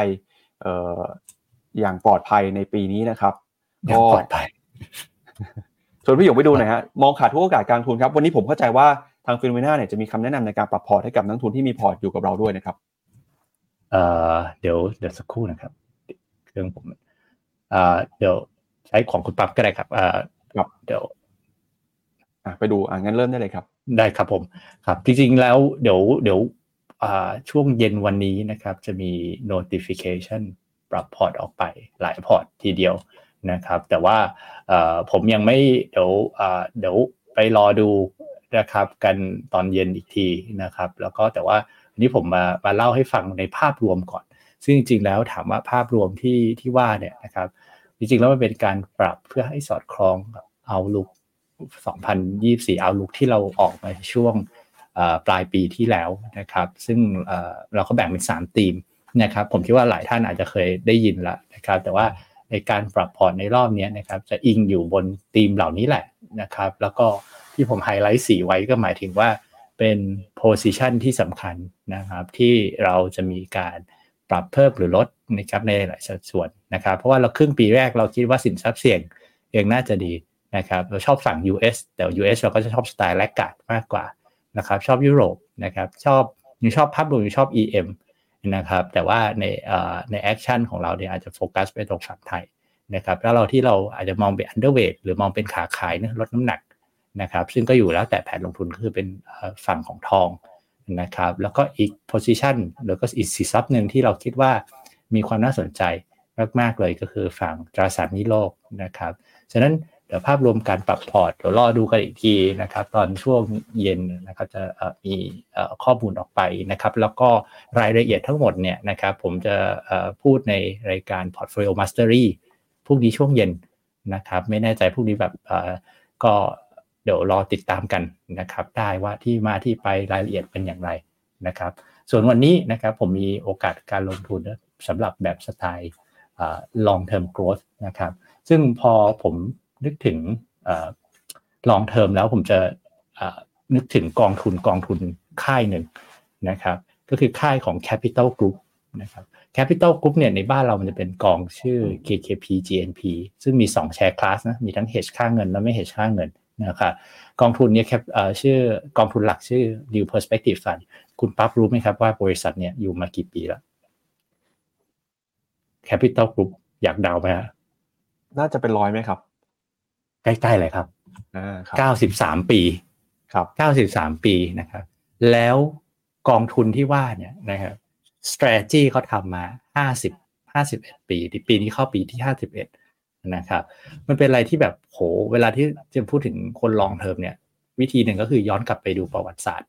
เอ่ออย่างปลอดภัยในปีนี้นะครับก็ปลอดภัยชวนพี่หยงไปดูหน่อยฮะมองขาดทุกโอกาสการลงทุนครับ วันนี้ผมเข้าใจว่า ทาง Finnomena เนี่ยจะมีคำแนะนำในการปรับพอร์ตให้กับนักทุนที่มีพอร์ตอยู่กับเราด้วยนะครับเอ่อเดี๋ยวเดี๋ยวสักครู่นะครับเครื่องผมอ่าเดี๋ยวใช้ของคุณปั๊บก็ได้ครับอ่าครับเดี๋ยวอ่าไปดูอ่างั้นเริ่มได้เลยครับ ได้ครับผมครับจริงๆแล้วเดี๋ยวเดี๋ยวอ่าช่วงเย็นวันนี้นะครับ จะมี notification ปรับพอร์ตออกไปหลายพอร์ตทีเดียวนะครับ แต่ว่าผมยังไม่เดี๋ยวเดี๋ยวไปรอดู นะครับกันตอนเย็นอีกทีนะครับ แล้วก็แต่ว่าวันนี้ผมมามาเล่าให้ฟังในภาพรวมก่อน ซึ่งจริงๆแล้วถามว่าภาพรวมที่ที่ว่าเนี่ยนะครับ จริงๆแล้วมันเป็นการปรับเพื่อให้สอดคล้องกับ Outlook 2024 Outlook ที่เราออกมาช่วงปลายปีที่แล้วนะครับ ซึ่งเราก็แบ่งเป็น3ธีมนะครับ ผมคิดว่าหลายท่านอาจจะเคยได้ยินล้วนะครับ แต่ว่าในการปรับพอร์ตในรอบนี้นะครับ จะอิงอยู่บนธีมเหล่านี้แหละนะครับ แล้วก็ ที่ผมไฮไลท์สีไว้ก็หมายถึงว่าเป็น position ที่สำคัญนะครับ ที่เราจะมีการปรับเพิ่มหรือลดนะครับในหลายสัดส่วนนะครับ เพราะว่าเราครึ่งปีแรกเราคิดว่าสินทรัพย์เสี่ยงยังน่าจะดีนะครับ เราชอบสั่ง US แต่ US เราก็จะชอบสไตล์ laggard มากกว่านะครับชอบยุโรปนะครับชอบยังชอบภาพรวมยังชอบ EM นะครับแต่ว่าในใน action ของเราเนี่ยอาจจะโฟกัสไปตรงฝั่งไทยนะครับแล้วเราที่เราอาจจะมองเป็น underweight หรือมองเป็นขาขายนะลดน้ำหนัก นะครับซึ่งก็อยู่แล้วแต่แผนลงทุนคือเป็นฝั่งของทองนะครับแล้วก็อีก position หรือก็อีกสิซับหนึ่งที่เราคิดว่ามีความน่าสนใจมาก ๆ เลยก็คือฝั่งตราสารนี้โลกนะครับฉะนั้นเดี๋ยวภาพรวมการปรับพอร์ตเดี๋ยวรอดูกันอีกทีนะครับตอนช่วงเย็นนะครับจะมีข้อมูลออกไปนะครับแล้วก็รายละเอียดทั้งหมดเนี่ยนะครับผมจะพูดในรายการ Portfolio Mastery พรุ่งนี้ช่วงเย็นนะครับไม่แน่ใจพรุ่งนี้แบบก็ เดี๋ยวรอติดตามกันนะครับ ได้ว่าที่มาที่ไปรายละเอียดเป็นอย่างไรนะครับ ส่วนวันนี้นะครับผมมีโอกาสการลงทุนสำหรับแบบสไตล์ long term growth นะครับ ซึ่งพอผมนึกถึงลองเทอมแล้วผมจะนึกถึงกองทุนกองทุนค่ายหนึ่งนะครับ ก็คือค่ายของ Capital Group นะครับ Capital Group เนี่ยในบ้านเรามันจะเป็นกองชื่อ KKP GNP ซึ่งมี 2 แชร์คลาสนะ มีทั้ง hedge ค่าเงิน และไม่ hedge ค่าเงิน นะครับกองทุนเนี่ยแคปชื่อกองทุนหลักชื่อ New Perspective Fund คุณปั๊บรู้ไหมครับว่าบริษัทเนี่ยอยู่มากี่ปีแล้ว Capital Group อยากเดาไหมฮะน่าจะเป็นร้อยไหมครับ ใกล้ๆเลยครับเก้าสิบสามปี ครับเก้าสิบสามปีนะครับ แล้วกองทุนที่ว่าเนี่ยนะครับ strategy เขาทำมาห้าสิบห้าสิบเอ็ดปี ปีนี้เข้าปีที่ห้าสิบเอ็ด นะครับ มันเป็นอะไรที่แบบโหเวลาที่จะพูดถึงคนลองเทอมเนี่ย วิธีหนึ่งก็คือย้อนกลับไปดูประวัติศาสตร์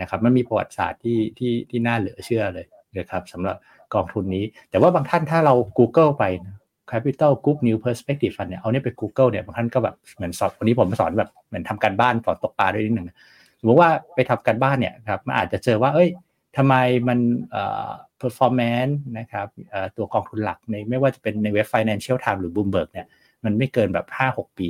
นะครับ มันมีประวัติศาสตร์ที่ที่ที่น่าเหลือเชื่อเลยนะครับสำหรับกองทุนนี้ แต่ว่าบางท่านถ้าเรา Google ไป Capital Group New Perspective Fund เนี่ยเอาเนี่ยไป Google เนี่ยบางท่านก็แบบเหมือนสอนวันนี้ผมมาสอนแบบเหมือนทำการบ้านสอนตกปลาด้วยนิดหนึ่งสมมติว่าไปทำการบ้านเนี่ยครับมันอาจจะเจอว่าเอ้ย ทำไมมันเอ่อ performance นะครับตัวกองทุนหลักในไม่ว่าจะเป็นในเว็บ Financial Times หรือ Bloomberg เนี่ยมันไม่เกินแบบ 5-6 ปี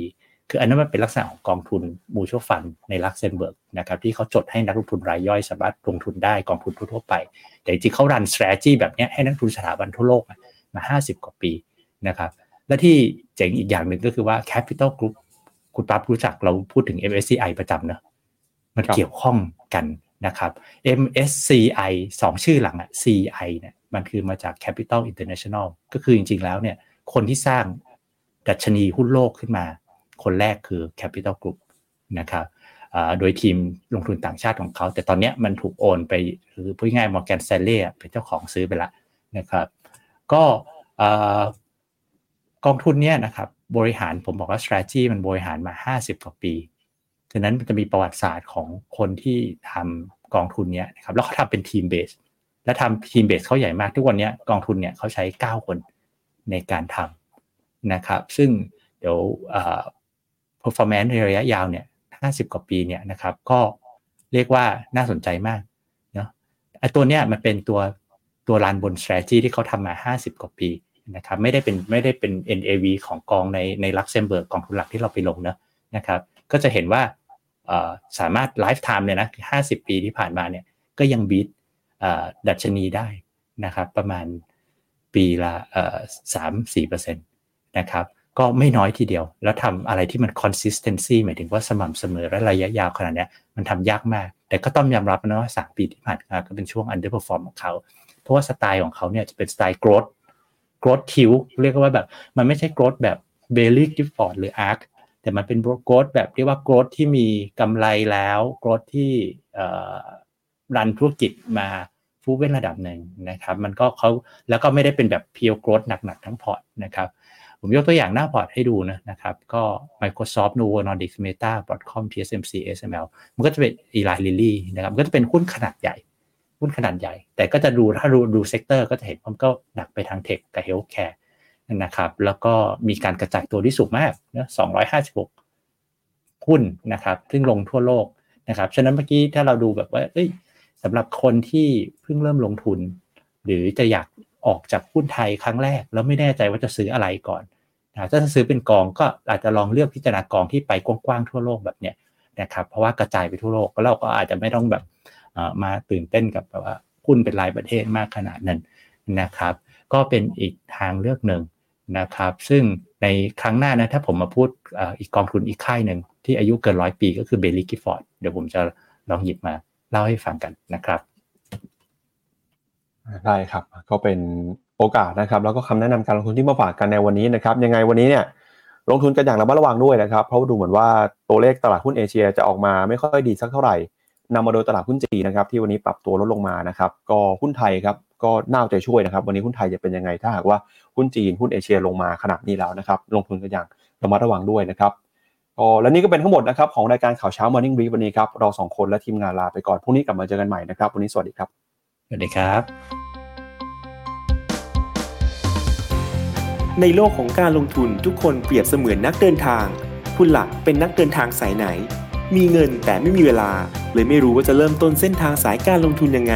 คืออันนั้นมันเป็นลักษณะของกองทุน mutual fund ในลักเซมเบิร์กนะครับที่เขาจดให้นักลงทุนรายย่อยสามารถลงทุนได้กองทุนทั่วไป แต่จริงเขารัน strategy แบบนี้ให้นักทุนสถาบันทั่วโลกมา 50 กว่าปีนะครับและที่เจ๋งอีกอย่างหนึ่งก็คือว่า Capital Group คุณปั๊บรู้จักเราพูดถึง MSCI ประจำเนะมันเกี่ยวข้องกัน นะครับ MSCI สองชื่อหลังอะ CI เนี่ยมันคือมาจาก Capital International ก็คือจริงๆแล้วเนี่ยคนที่สร้างดัชนีหุ้นโลกขึ้นมา คนแรกคือ Capital Group นะครับโดยทีมลงทุนต่างชาติของเขา แต่ตอนนี้มันถูกโอนไปหรือพูดง่ายมอร์แกนสแตนเล่เป็นเจ้าของซื้อไปแล้วนะครับ ก็กองทุนเนี้ยนะครับบริหารผมบอกว่า strategy มันบริหารมา 50 กว่าปี ฉะนั้นจะมีประวัติศาสตร์ของคนที่ทำกองทุนเนี้ยนะครับแล้วเขาทำเป็นทีมเบสและทำทีมเบสเขาใหญ่มากทุกวันนี้กองทุนเนี่ยเขาใช้ 9 คนในการทำนะครับ ซึ่งเดี๋ยว performance ในระยะยาวเนี่ย50 กว่าปีเนี่ยนะครับ ก็เรียกว่าน่าสนใจมากเนาะไอตัวเนี้ยมันเป็นตัวตัว run บน strategy ที่เขาทำมา 50 กว่าปีนะครับ ไม่ได้เป็นไม่ได้เป็น NAV ของกองในในลักเซมเบิร์กกองทุนหลักที่เราไปลงนะนะครับ ก็จะเห็นว่าสามารถ lifetime เนี่ยนะ50ปีที่ผ่านมาเนี่ยก็ยัง beat ดัชนีได้นะครับประมาณปีละสามสี่เปอร์เซ็นต์นะครับก็ไม่น้อยทีเดียว แล้วทำอะไรที่มัน consistency หมายถึงว่าสม่ำเสมอและระยะยาวขนาดนี้มันทำยากมาก แต่ก็ต้องยอมรับนะว่าสามปีที่ผ่านมาก็เป็นช่วง underperform ของเขา เพราะว่าสไตล์ของเขาเนี่ยจะเป็นสไตล์ growth growth คือเรียกว่าแบบ มันไม่ใช่ growth แบบ Baillie Gifford หรือ ARK แต่มันเป็น growth แบบเรียกว่า growth ที่มีกำไรแล้ว growth ที่ run ธุรกิจมา fluent ระดับหนึ่งนะครับ มันก็เขาแล้วก็ไม่ได้เป็นแบบเพียว growth หนักๆทั้งพอร์ตนะครับผมยกตัวอย่างหน้าพอร์ตให้ดูนะนะครับ ก็ Microsoft Novo Nordisk Meta Broadcom TSMC ASML มันก็จะเป็น Eli Lilly นะครับก็จะเป็นหุ้นขนาดใหญ่หุ้นขนาดใหญ่ แต่ก็จะดูถ้าดูดู sector ก็จะเห็นมันก็หนักไปทาง tech กับ healthcare นะครับ แล้วก็มีการกระจายตัวที่สูงมากนะ256 หุ้นนะครับ ซึ่งลงทั่วโลกนะครับ ฉะนั้นเมื่อกี้ถ้าเราดูแบบว่าเอ้ยสำหรับคนที่เพิ่งเริ่มลงทุน หรือจะอยากออกจากหุ้นไทยครั้งแรก แล้วไม่แน่ใจว่าจะซื้ออะไรก่อนนะถ้าซื้อเป็นกองก็อาจจะลองเลือกพิจารณากองที่ไปกว้างๆทั่วโลกแบบเนี้ยนะครับ เพราะว่ากระจายไปทั่วโลกเราก็อาจจะไม่ต้องแบบมาตื่นเต้นกับแบบว่าหุ้นเป็นรายประเทศมากขนาดนั้นนะครับ ก็เป็นอีกทางเลือกหนึ่ง นะครับ ซึ่งในครั้งหน้านะถ้าผมมาพูดอีกกองทุนอีกค่ายหนึ่งที่อายุเกินร้อยปีก็คือ Baillie Gifford เดี๋ยวผมจะลองหยิบมาเล่าให้ฟังกันนะครับได้ครับก็เป็นโอกาสนะครับ แล้วก็คำแนะนำการลงทุนที่มาฝากกันในวันนี้นะครับ ยังไงวันนี้เนี่ยลงทุนกันอย่างระมัดระวังด้วยนะครับ เพราะดูเหมือนว่าตัวเลขตลาดหุ้นเอเชียจะออกมาไม่ค่อยดีสักเท่าไหร่นำมาโดยตลาดหุ้นจีนนะครับ ที่วันนี้ปรับตัวลดลงมานะครับ ก็หุ้นไทยครับ ก็น่าใจช่วยนะครับ วันนี้หุ้นไทยจะเป็นยังไงถ้าหากว่าหุ้นจีนหุ้นเอเชียลงมาขนาดนี้แล้วนะครับ ลงทุนกันอย่างระมัดระวังด้วยนะครับก็และนี่ก็เป็นทั้งหมดนะครับของรายการข่าวเช้า Morning Brief วันนี้ครับเราสองคนและทีมงานลาไปก่อนพรุ่งนี้กลับมาเจอกันใหม่นะครับวันนี้สวัสดีครับสวัสดีครับ ในโลกของการลงทุนทุกคนเปรียบเสมือนนักเดินทาง คุณหลักเป็นนักเดินทางสายไหน มีเงินแต่ไม่มีเวลา เลยไม่รู้ว่าจะเริ่มต้นเส้นทางสายการลงทุนยังไง